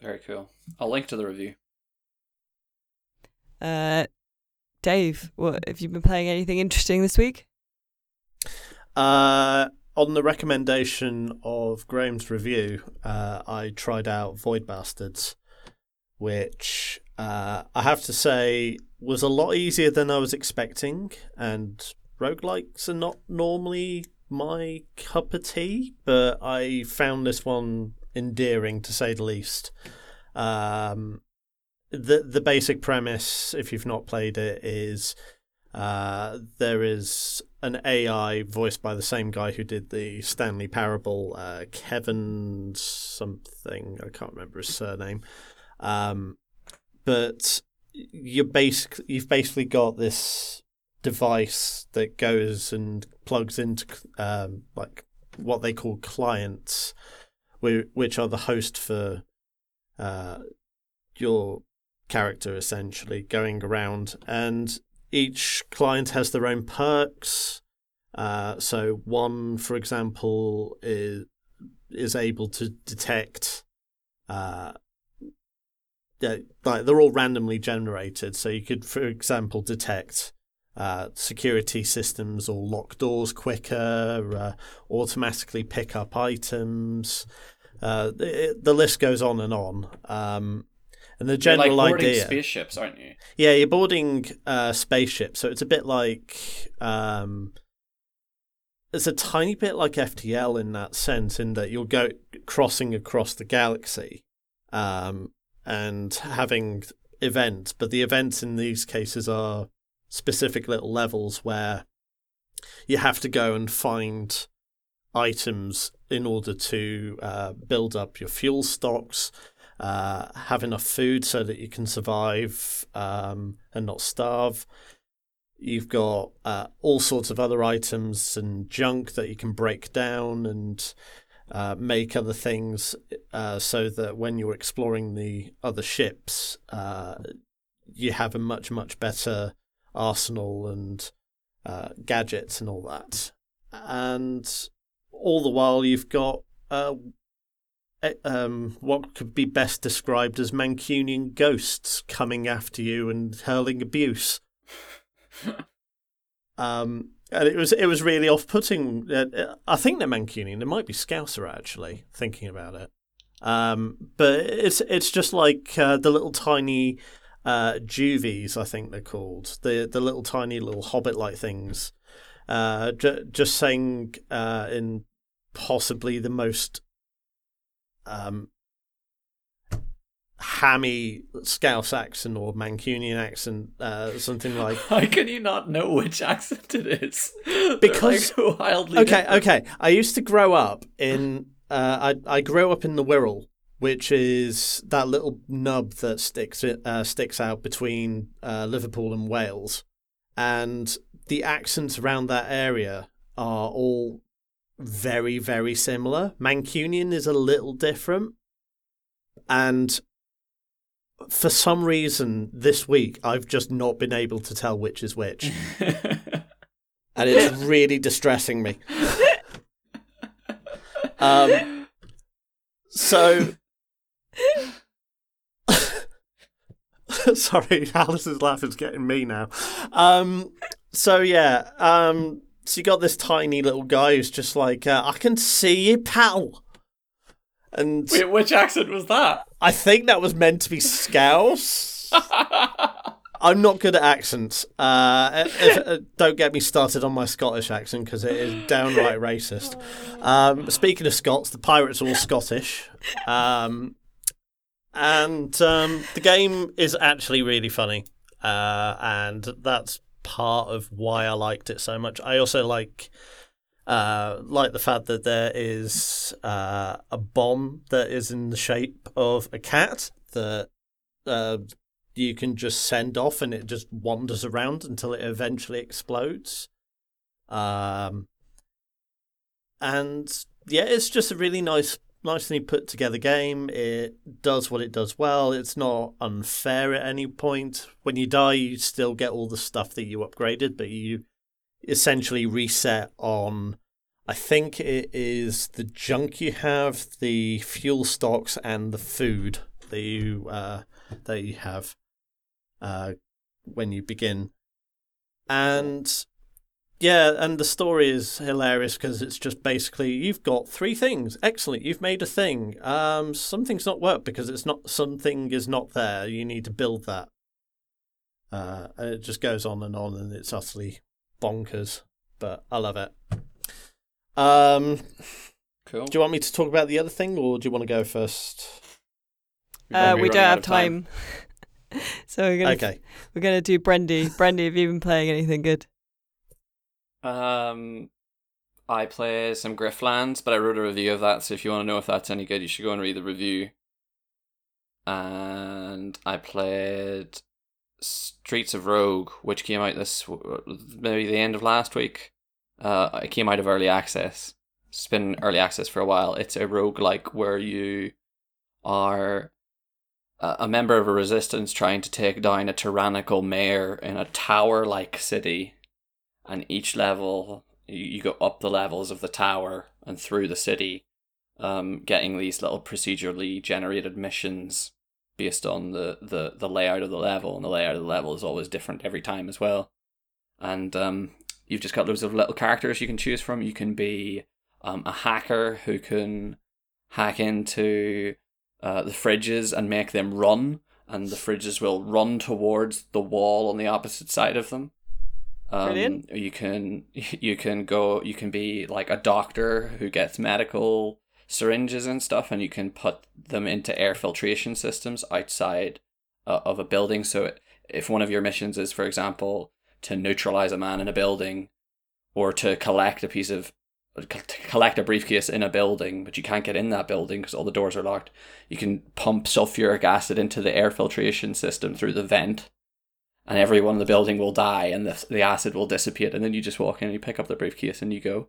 Very cool. I'll link to the review. Uh, Dave, what have you been playing? Anything interesting this week? Uh, on the recommendation of Graham's review, uh, I tried out Void Bastards, which uh, I have to say was a lot easier than I was expecting. And roguelikes are not normally my cup of tea, but I found this one endearing to say the least. Um, the the basic premise, if you've not played it, is uh, there is an AI voiced by the same guy who did the Stanley Parable, uh, Kevin something. I can't remember his surname. Um, but you basic you've basically got this device that goes and plugs into um, like what they call clients, which are the host for uh, your character essentially going around and each client has their own perks. Uh, so one, for example, is is able to detect. Uh, yeah, like they're all randomly generated. So you could, for example, detect uh, security systems or lock doors quicker, uh, automatically pick up items. Uh, the, the list goes on and on. Um, and the general You're like boarding idea, spaceships, aren't you? yeah, you're boarding uh, spaceships, so it's a bit like um, it's a tiny bit like FTL in that sense, in that you'll go crossing across the galaxy, um, and having events, but the events in these cases are specific little levels where you have to go and find items in order to uh, build up your fuel stocks, uh, have enough food so that you can survive um, and not starve. You've got uh, all sorts of other items and junk that you can break down and uh, make other things uh, so that when you're exploring the other ships, uh, you have a much, much better arsenal and uh, gadgets and all that. And all the while, you've got um, what could be best described as Mancunian ghosts coming after you and hurling abuse. um, and it was it was really off putting. Uh, I think they're Mancunian. They might be Scouser actually. Thinking about it, um, but it's it's just like uh, the little tiny uh, juvies. I think they're called the the little tiny little hobbit like things. Uh, j- just saying uh, in possibly the most um, hammy Scouse accent or Mancunian accent, uh, something like. How can you not know which accent it is? Because- like, wildly Okay, different. okay. I used to grow up in. Uh, I I grew up in the Wirral, which is that little nub that sticks uh, sticks out between uh, Liverpool and Wales, and the accents around that area are all very very similar. Mancunian is a little different, and for some reason this week I've just not been able to tell which is which, and it's really distressing me. Um, so, sorry, Alice's laugh is getting me now. Um, so yeah, um, so you got this tiny little guy who's just like, uh, I can see you, pal. And Wait, which accent was that? I think that was meant to be Scouse. I'm not good at accents. Uh, if, uh, don't get me started on my Scottish accent because it is downright racist. Um, speaking of Scots, the pirates are all Scottish. Um, and um, the game is actually really funny. Uh, and that's part of why I liked it so much. I also like. Uh, like the fact that there is uh, a bomb that is in the shape of a cat that uh, you can just send off and it just wanders around until it eventually explodes. Um, and yeah, it's just a really nice, nicely put together game. It does what it does well. It's not unfair at any point. When you die, you still get all the stuff that you upgraded, but you essentially reset on. I think it is the junk you have, the fuel stocks, and the food that you uh, that you have uh, when you begin. And yeah, and the story is hilarious because it's just basically you've got three things. Excellent, you've made a thing. Um, something's not worked because it's not something is not there. You need to build that. Uh, and it just goes on and on, and it's utterly bonkers. But I love it. Um, Cool. do you want me to talk about the other thing, or do you want to go first? Uh, We're we running don't have time. time. so we're gonna Okay. we're gonna do Brendy. Brendy, have you been playing anything good? Um, I play some Griftlands, but I wrote a review of that. So if you want to know if that's any good, you should go and read the review. And I played Streets of Rogue, which came out this maybe the end of last week. Uh, it came out of early access. It's been early access for a while. It's a rogue like where you are a a member of a resistance trying to take down a tyrannical mayor in a tower like city and each level you, go up the levels of the tower and through the city um, getting these little procedurally generated missions based on the, the, the layout of the level and the layout of the level is always different every time as well and um, you've just got loads of little characters you can choose from. You can be um, a hacker who can hack into uh, the fridges and make them run, and the fridges will run towards the wall on the opposite side of them. Um, Brilliant. You can you can go you can be like a doctor who gets medical syringes and stuff, and you can put them into air filtration systems outside uh, of a building. So if one of your missions is, for example, to neutralize a man in a building, or to collect a piece of collect a briefcase in a building, but you can't get in that building because all the doors are locked. You can pump sulfuric acid into the air filtration system through the vent, and everyone in the building will die, and the the acid will dissipate, and then you just walk in and you pick up the briefcase and you go.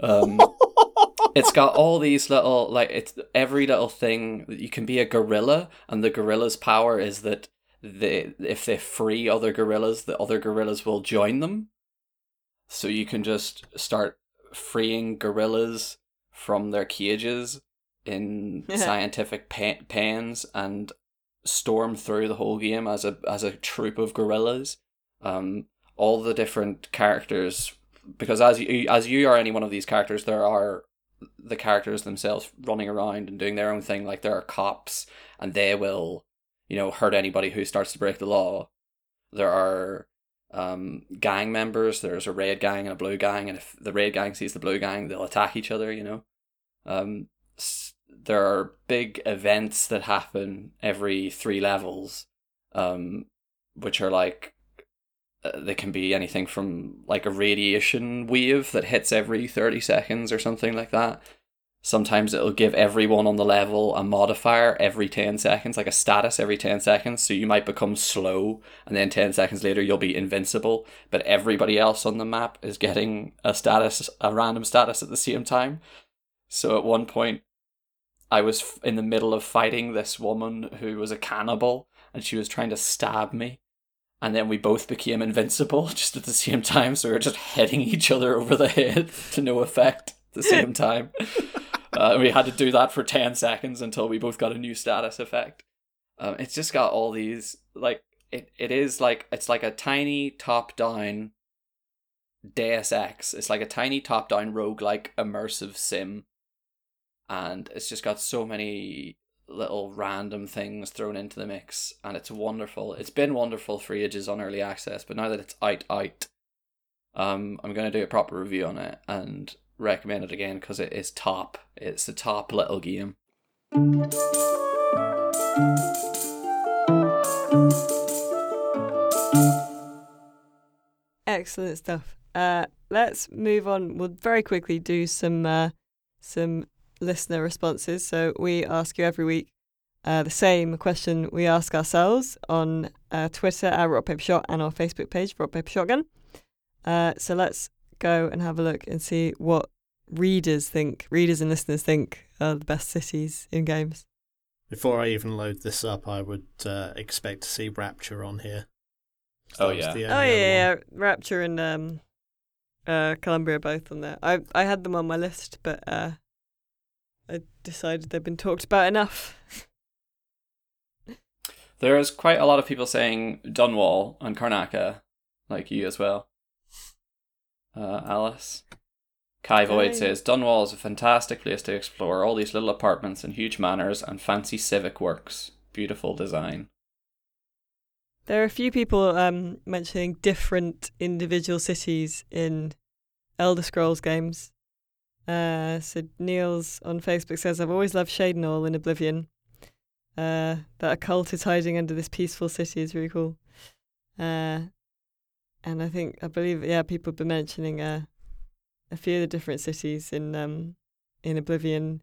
Um, it's got all these little like it's every little thing. You can be a gorilla, and the gorilla's power is that they if they free other gorillas, the other gorillas will join them. So you can just start freeing gorillas from their cages in scientific pa- pens and storm through the whole game as a as a troop of gorillas. Um, all the different characters, because as you as you are any one of these characters, there are the characters themselves running around and doing their own thing. Like there are cops, and they will, you know, hurt anybody who starts to break the law. There are um, gang members. There's a red gang and a blue gang, and if the red gang sees the blue gang, they'll attack each other. You know, um, there are big events that happen every three levels, um, which are like uh, they can be anything from like a radiation wave that hits every 30 seconds or something like that. Sometimes it'll give everyone on the level a modifier every 10 seconds, like a status every 10 seconds. So you might become slow, and then 10 seconds later you'll be invincible, but everybody else on the map is getting a status, a random status at the same time. So at one point, I was f- in the middle of fighting this woman who was a cannibal, and she was trying to stab me and then we both became invincible just at the same time. So we were just hitting each other over the head to no effect at the same time. uh, we had to do that for 10 seconds until we both got a new status effect. Um, it's just got all these, like, it, it is like, it's like a tiny top down Deus Ex. It's like a tiny top down roguelike immersive sim. And it's just got so many little random things thrown into the mix and it's wonderful it's been wonderful for ages on early access but now that it's out out um i'm going to do a proper review on it and recommend it again because it is top it's the top little game Excellent stuff. Uh, let's move on. We'll very quickly do some uh, some listener responses. So we ask you every week uh, the same question we ask ourselves on uh, Twitter at Rock Paper Shot and our Facebook page Rock Paper Shotgun. Uh, so let's go and have a look and see what readers think, readers and listeners think are the best cities in games. Before I even load this up, I would uh, expect to see Rapture on here. Oh, yeah. Oh yeah, other yeah, yeah. Rapture and um, uh, Columbia both on there. I I had them on my list, but uh, I decided they've been talked about enough. there's quite a lot of people saying dunwall and Karnaca like you as well uh, alice kai void Okay. says dunwall is a fantastic place to explore all these little apartments and huge manors and fancy civic works beautiful design There are a few people um mentioning different individual cities in Elder Scrolls games. Uh, so Niels on Facebook says, "I've always loved Cheydinhal in Oblivion. Uh, that a cult is hiding under this peaceful city is really cool. Uh, and I think I believe yeah, people have been mentioning uh, a few of the different cities in um in Oblivion,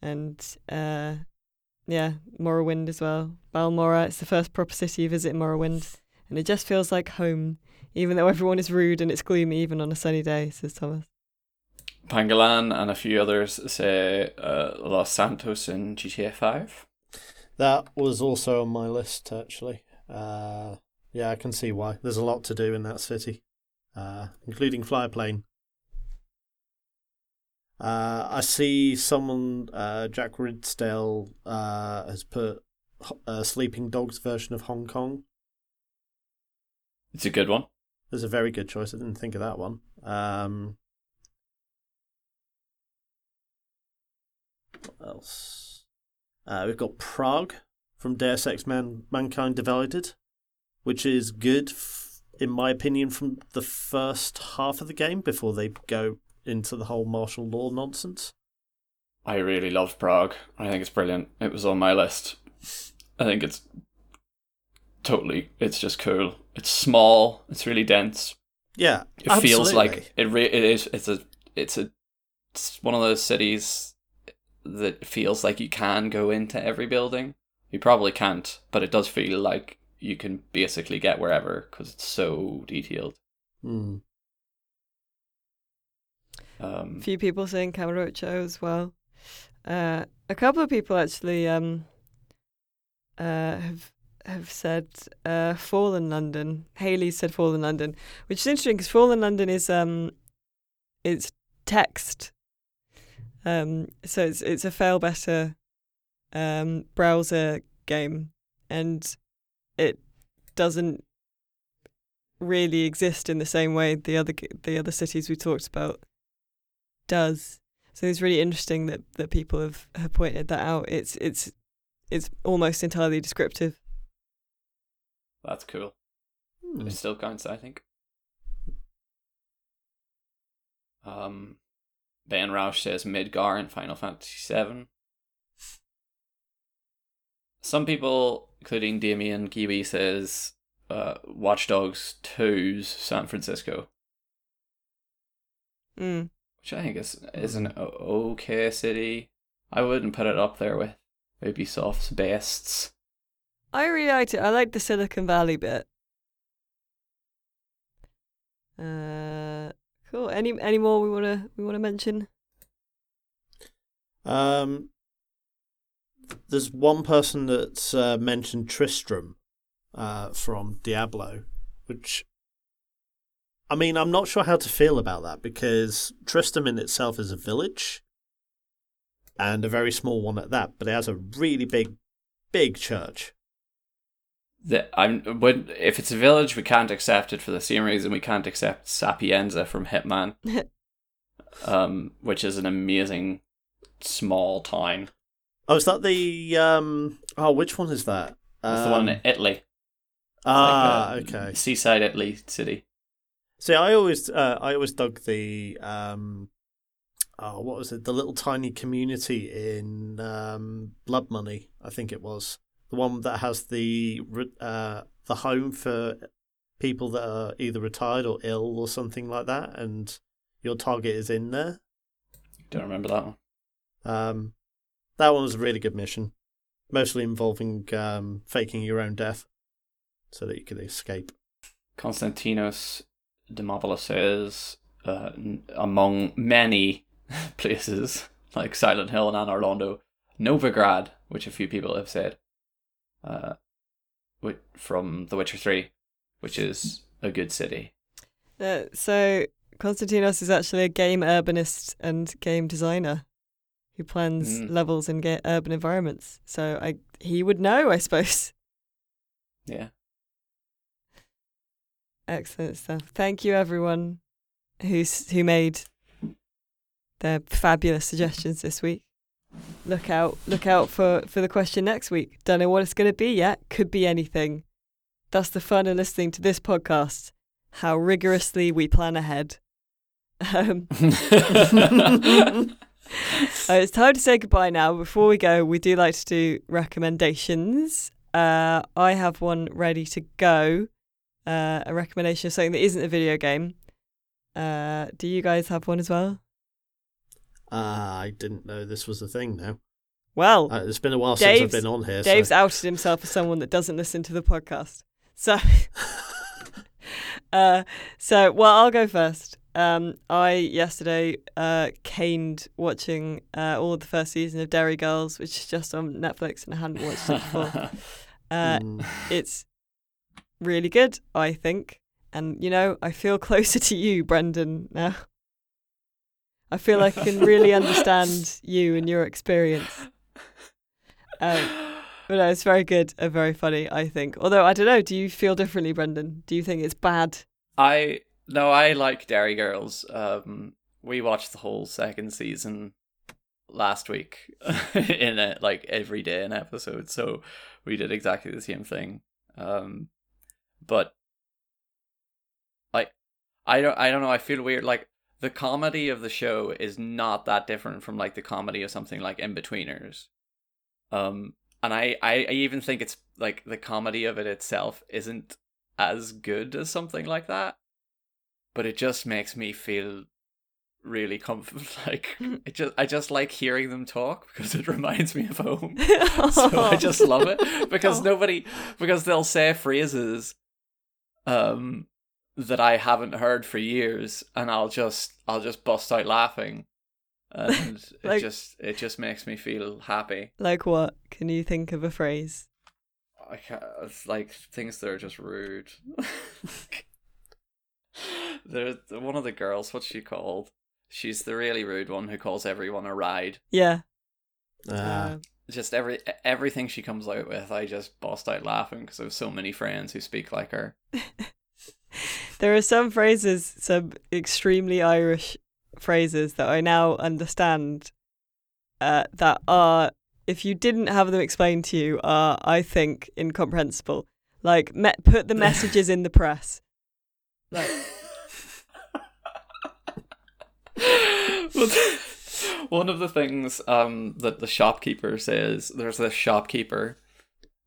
and uh, yeah, Morrowind as well. Balmora, it's the first proper city you visit in Morrowind, and it just feels like home, even though everyone is rude and it's gloomy even on a sunny day, says Thomas. Pangalan and a few others say uh, Los Santos in GTA 5. That was also on my list, actually. Uh, yeah, I can see why. There's a lot to do in that city, uh, including fly a plane. Uh, I see someone, uh, Jack Ridsdale, uh, has put a Sleeping Dogs version of Hong Kong. It's a good one. is a very good choice. I didn't think of that one. Um, what else? Uh, we've got Prague from Deus Ex Man- Mankind Divided, which is good, f- in my opinion, from the first half of the game before they go into the whole martial law nonsense. I really love Prague. I think it's brilliant. It was on my list. I think it's totally. It's just cool. It's small. It's really dense. Yeah, It feels like it. Re- it is. It's a. It's a. It's one of those cities that feels like you can go into every building. You probably can't, but it does feel like you can basically get wherever because it's so detailed. Hmm. Um, A few people saying Kamurocho as well. Uh, a couple of people actually um, uh, have have said uh, Fallen London. Haley said Fallen London, which is interesting because Fallen London is um, it's text. Um, so it's it's a Failbetter um, browser game, and it doesn't really exist in the same way the other the other cities we talked about does. So it's really interesting that, that people have, have pointed that out. It's it's it's almost entirely descriptive. that's cool. Hmm. It still counts, I think. Um, Ben Roush says Midgar in Final Fantasy VII. Some people, including Damien Kiwi, says uh, Watch Dogs 2's San Francisco, Mm. which I think is is an okay city. I wouldn't put it up there with Ubisoft's bests. I really liked it. I liked the Silicon Valley bit. Uh, cool. Any any more we wanna we wanna mention? Um, there's one person that's uh, mentioned Tristram uh, from Diablo, which I mean, I'm not sure how to feel about that because Tristram in itself is a village and a very small one at that, but it has a really big, big church. That I'm when if it's a village, we can't accept it for the same reason we can't accept Sapienza from Hitman, um, which is an amazing small town. Oh, is that the um? Oh, which one is that? It's the one in Um, Italy, Ah, like a okay. seaside Italy city. See, I always, uh, I always dug the um, oh, what was it? The little tiny community in um, Blood Money, I think it was the one that has the uh, the home for people that are either retired or ill or something like that, and your target is in there. Don't remember that one. Um, that one was a really good mission, mostly involving um, faking your own death so that you could escape. Konstantinos Demopoulos says uh, among many places like Silent Hill and Anor Londo, Novigrad, which a few people have said, uh, from The Witcher Three, which is a good city. Uh, so Konstantinos is actually a game urbanist and game designer who plans Mm. levels in ga- urban environments. So I he would know, I suppose. Yeah. Excellent stuff. Thank you, everyone who's who made their fabulous suggestions this week. Look out! Look out for for the question next week. Don't know what it's going to be yet. Could be anything. That's the fun of listening to this podcast. How rigorously we plan ahead. Um, uh, it's time to say goodbye now. Before we go, we do like to do recommendations. Uh, I have one ready to go. Uh, a recommendation of something that isn't a video game. Uh, do you guys have one as well? Ah, I didn't know this was a thing now. Well, Uh, it's been a while since I've been on here. Dave's so. outed himself as someone that doesn't listen to the podcast. So, uh, so well, I'll go first. Um, I yesterday uh, caned watching uh, all of the first season of Derry Girls, which is just on Netflix, and I hadn't watched it before. Uh, Mm. it's really good, I think. And you know, I feel closer to you, Brendan, now. I feel like I can really understand you and your experience. Um, but no, it's very good and very funny, I think. Although I don't know, do you feel differently, Brendan? Do you think it's bad? I no, I like Derry Girls. Um, we watched the whole second season last week in it, like every day an episode. So we did exactly the same thing. Um, but like, I don't, I don't know. I feel weird. Like the comedy of the show is not that different from like the comedy of something like Inbetweeners. Um, and I, I, I even think it's like the comedy of it itself isn't as good as something like that but it just makes me feel really comfortable like it just i just like hearing them talk because it reminds me of home so i just love it because Oh. nobody because they'll say phrases um that i haven't heard for years and i'll just i'll just bust out laughing and it just it just makes me feel happy Like what? Can you think of a phrase? I can't, it's like things that are just rude. There's one of the girls. What's she called? She's the really rude one who calls everyone a ride. Yeah. Ah, Uh, Just every everything she comes out with, I just bust out laughing because I have so many friends who speak like her. there are some phrases, some extremely Irish phrases that I now understand uh, that are, if you didn't have them explained to you, are, I think, incomprehensible. Like, me- put the messages in the press. Like, one of the things um that the shopkeeper says there's this shopkeeper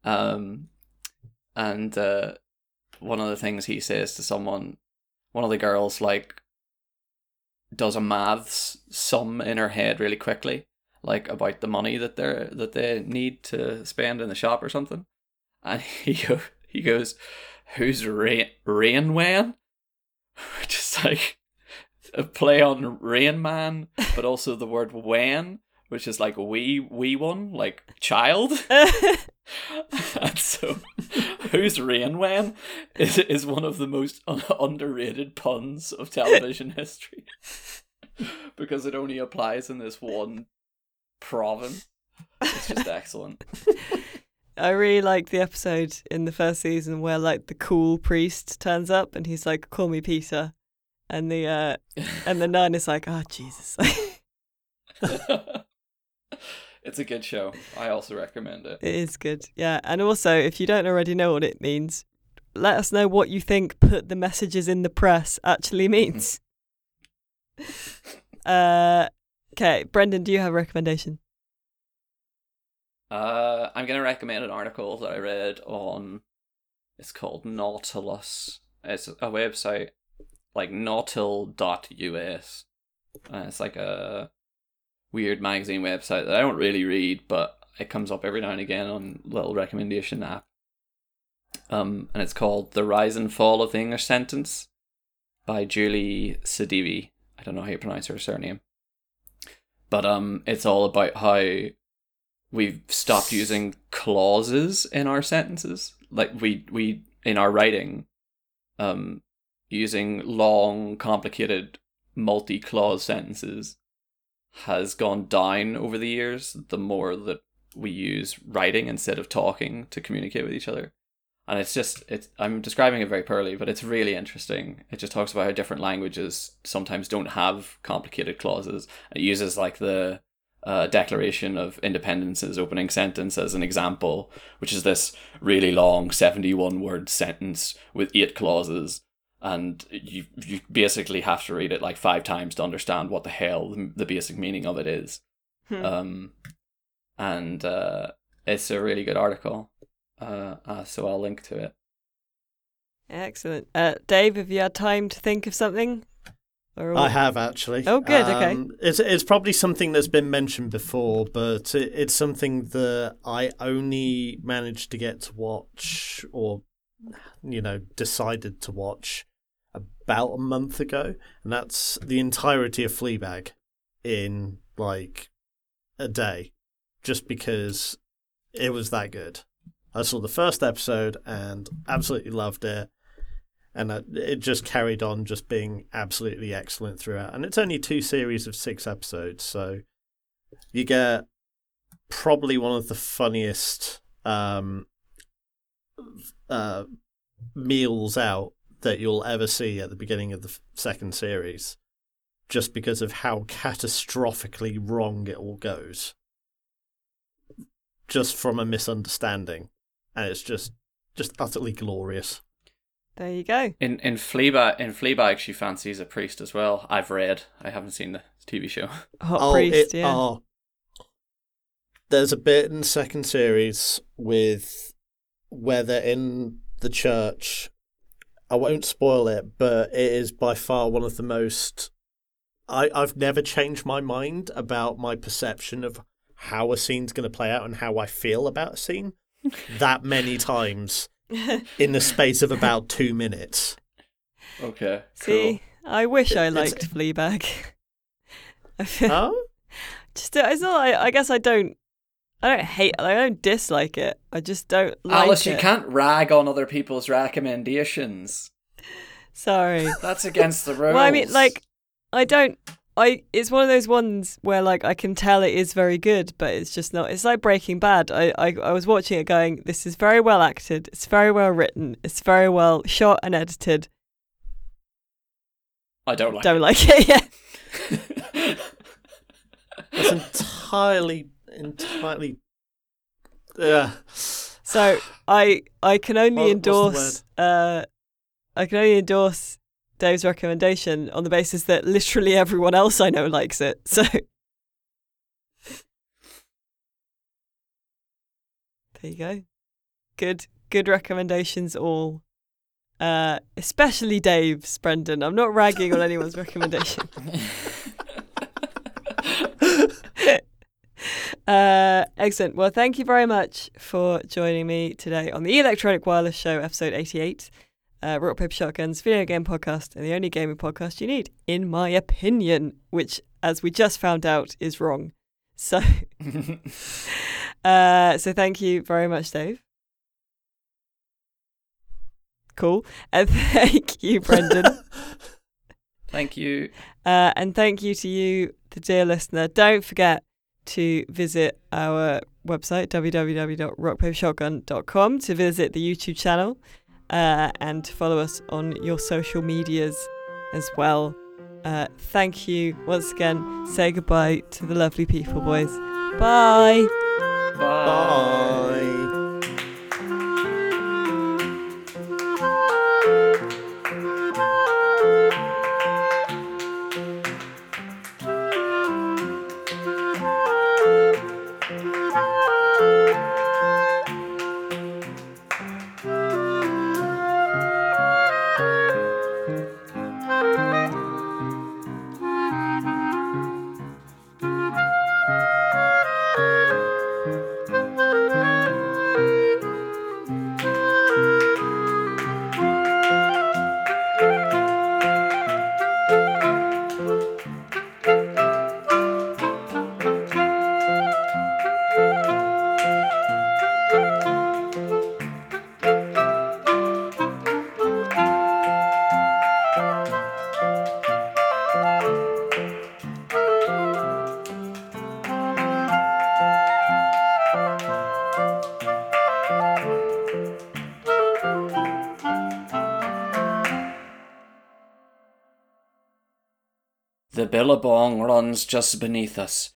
um and uh one of the things he says to someone one of the girls like does a maths sum in her head really quickly like about the money that they're that they need to spend in the shop or something. And he go, he goes who's rain rain wan which is like a play on Rain Man, but also the word when, which is like wee wee one, like child. and so, who's Rain Wan is is one of the most un- underrated puns of television history because it only applies in this one province. It's just excellent. I really like the episode in the first season where like the cool priest turns up and he's like, "Call me Peter," and the uh, and the nun is like, "Oh Jesus." it's a good show. I also recommend it. It is good. Yeah. And also, if you don't already know what it means, let us know what you think put the messages in the press actually means. uh, okay. Brendan, do you have a recommendation? Uh, I'm gonna recommend an article that I read on. It's called Nautilus. It's a website like nautil.us. Uh, it's like a weird magazine website that I don't really read, but it comes up every now and again on little recommendation app. Um, and it's called "The Rise and Fall of the English Sentence" by Julie Sedivy. I don't know how you pronounce her surname, but um, it's all about how we've stopped using clauses in our sentences like we we in our writing um using long complicated multi-clause sentences has gone down over the years the more that we use writing instead of talking to communicate with each other. And it's just it's i'm describing it very poorly but it's really interesting. It just talks about how different languages sometimes don't have complicated clauses. It uses like the uh, Declaration of Independence's opening sentence as an example, which is this really long 71 word sentence with eight clauses. And you you basically have to read it like five times to understand what the hell the, the basic meaning of it is. Hmm. Um, and uh, it's a really good article. Uh, uh, so I'll link to it. Excellent. Uh, Dave, have you had time to think of something? Or I have actually. Oh, good, okay. Um, It's it's probably something that's been mentioned before, but it, it's something that I only managed to get to watch, or you know, decided to watch about a month ago, and that's the entirety of Fleabag in like a day, just because it was that good. I saw the first episode and absolutely loved it and it just carried on just being absolutely excellent throughout. And it's only two series of six episodes, so you get probably one of the funniest um, uh, meals out that you'll ever see at the beginning of the second series, just because of how catastrophically wrong it all goes. Just from a misunderstanding, and it's just just utterly glorious. There you go. In in Fleabag, in Fleabag, she fancies a priest as well. I've read. I haven't seen the TV show. Hot oh, priest, it- yeah. oh. There's a bit in the second series with where they're in the church. I won't spoil it, but it is by far one of the most. I, I've never changed my mind about my perception of how a scene's going to play out and how I feel about a scene that many times in the space of about two minutes. Okay. See, I wish I It's- liked Fleabag. I feel Oh? just it's not. I, I guess I don't. I don't hate. I don't dislike it. I just don't like Alice, it. you can't rag on other people's recommendations. Sorry. That's against the rules. Well, I mean, like, I don't. I. It's one of those ones where, like, I can tell it is very good, but it's just not. It's like Breaking Bad. I, I, I was watching it, going, "This is very well acted. It's very well written. It's very well shot and edited. I don't like. Don't like it Yeah. it. It's entirely, entirely. Yeah. So I I can only What- endorse uh I can only endorse Dave's recommendation on the basis that literally everyone else I know likes it. So there you go. Good good recommendations all. Uh especially Dave's, Brendan. I'm not ragging on anyone's recommendation. Uh, excellent. Well, thank you very much for joining me today on the Electronic Wireless Show, episode 88. Uh, Rock, Paper, Shotguns, video game podcast, and the only gaming podcast you need, in my opinion, which, as we just found out, is wrong. So, uh, so thank you very much, Dave. Cool. And thank you, Brendan. Thank you. Uh, and thank you to you, the dear listener. Don't forget to visit our website, www.rockpapershotgun.com, to visit the YouTube channel uh, and to follow us on your social medias as well. Uh, thank you once again. Say goodbye to the lovely people, boys. Bye. Bye. Billabong runs just beneath us.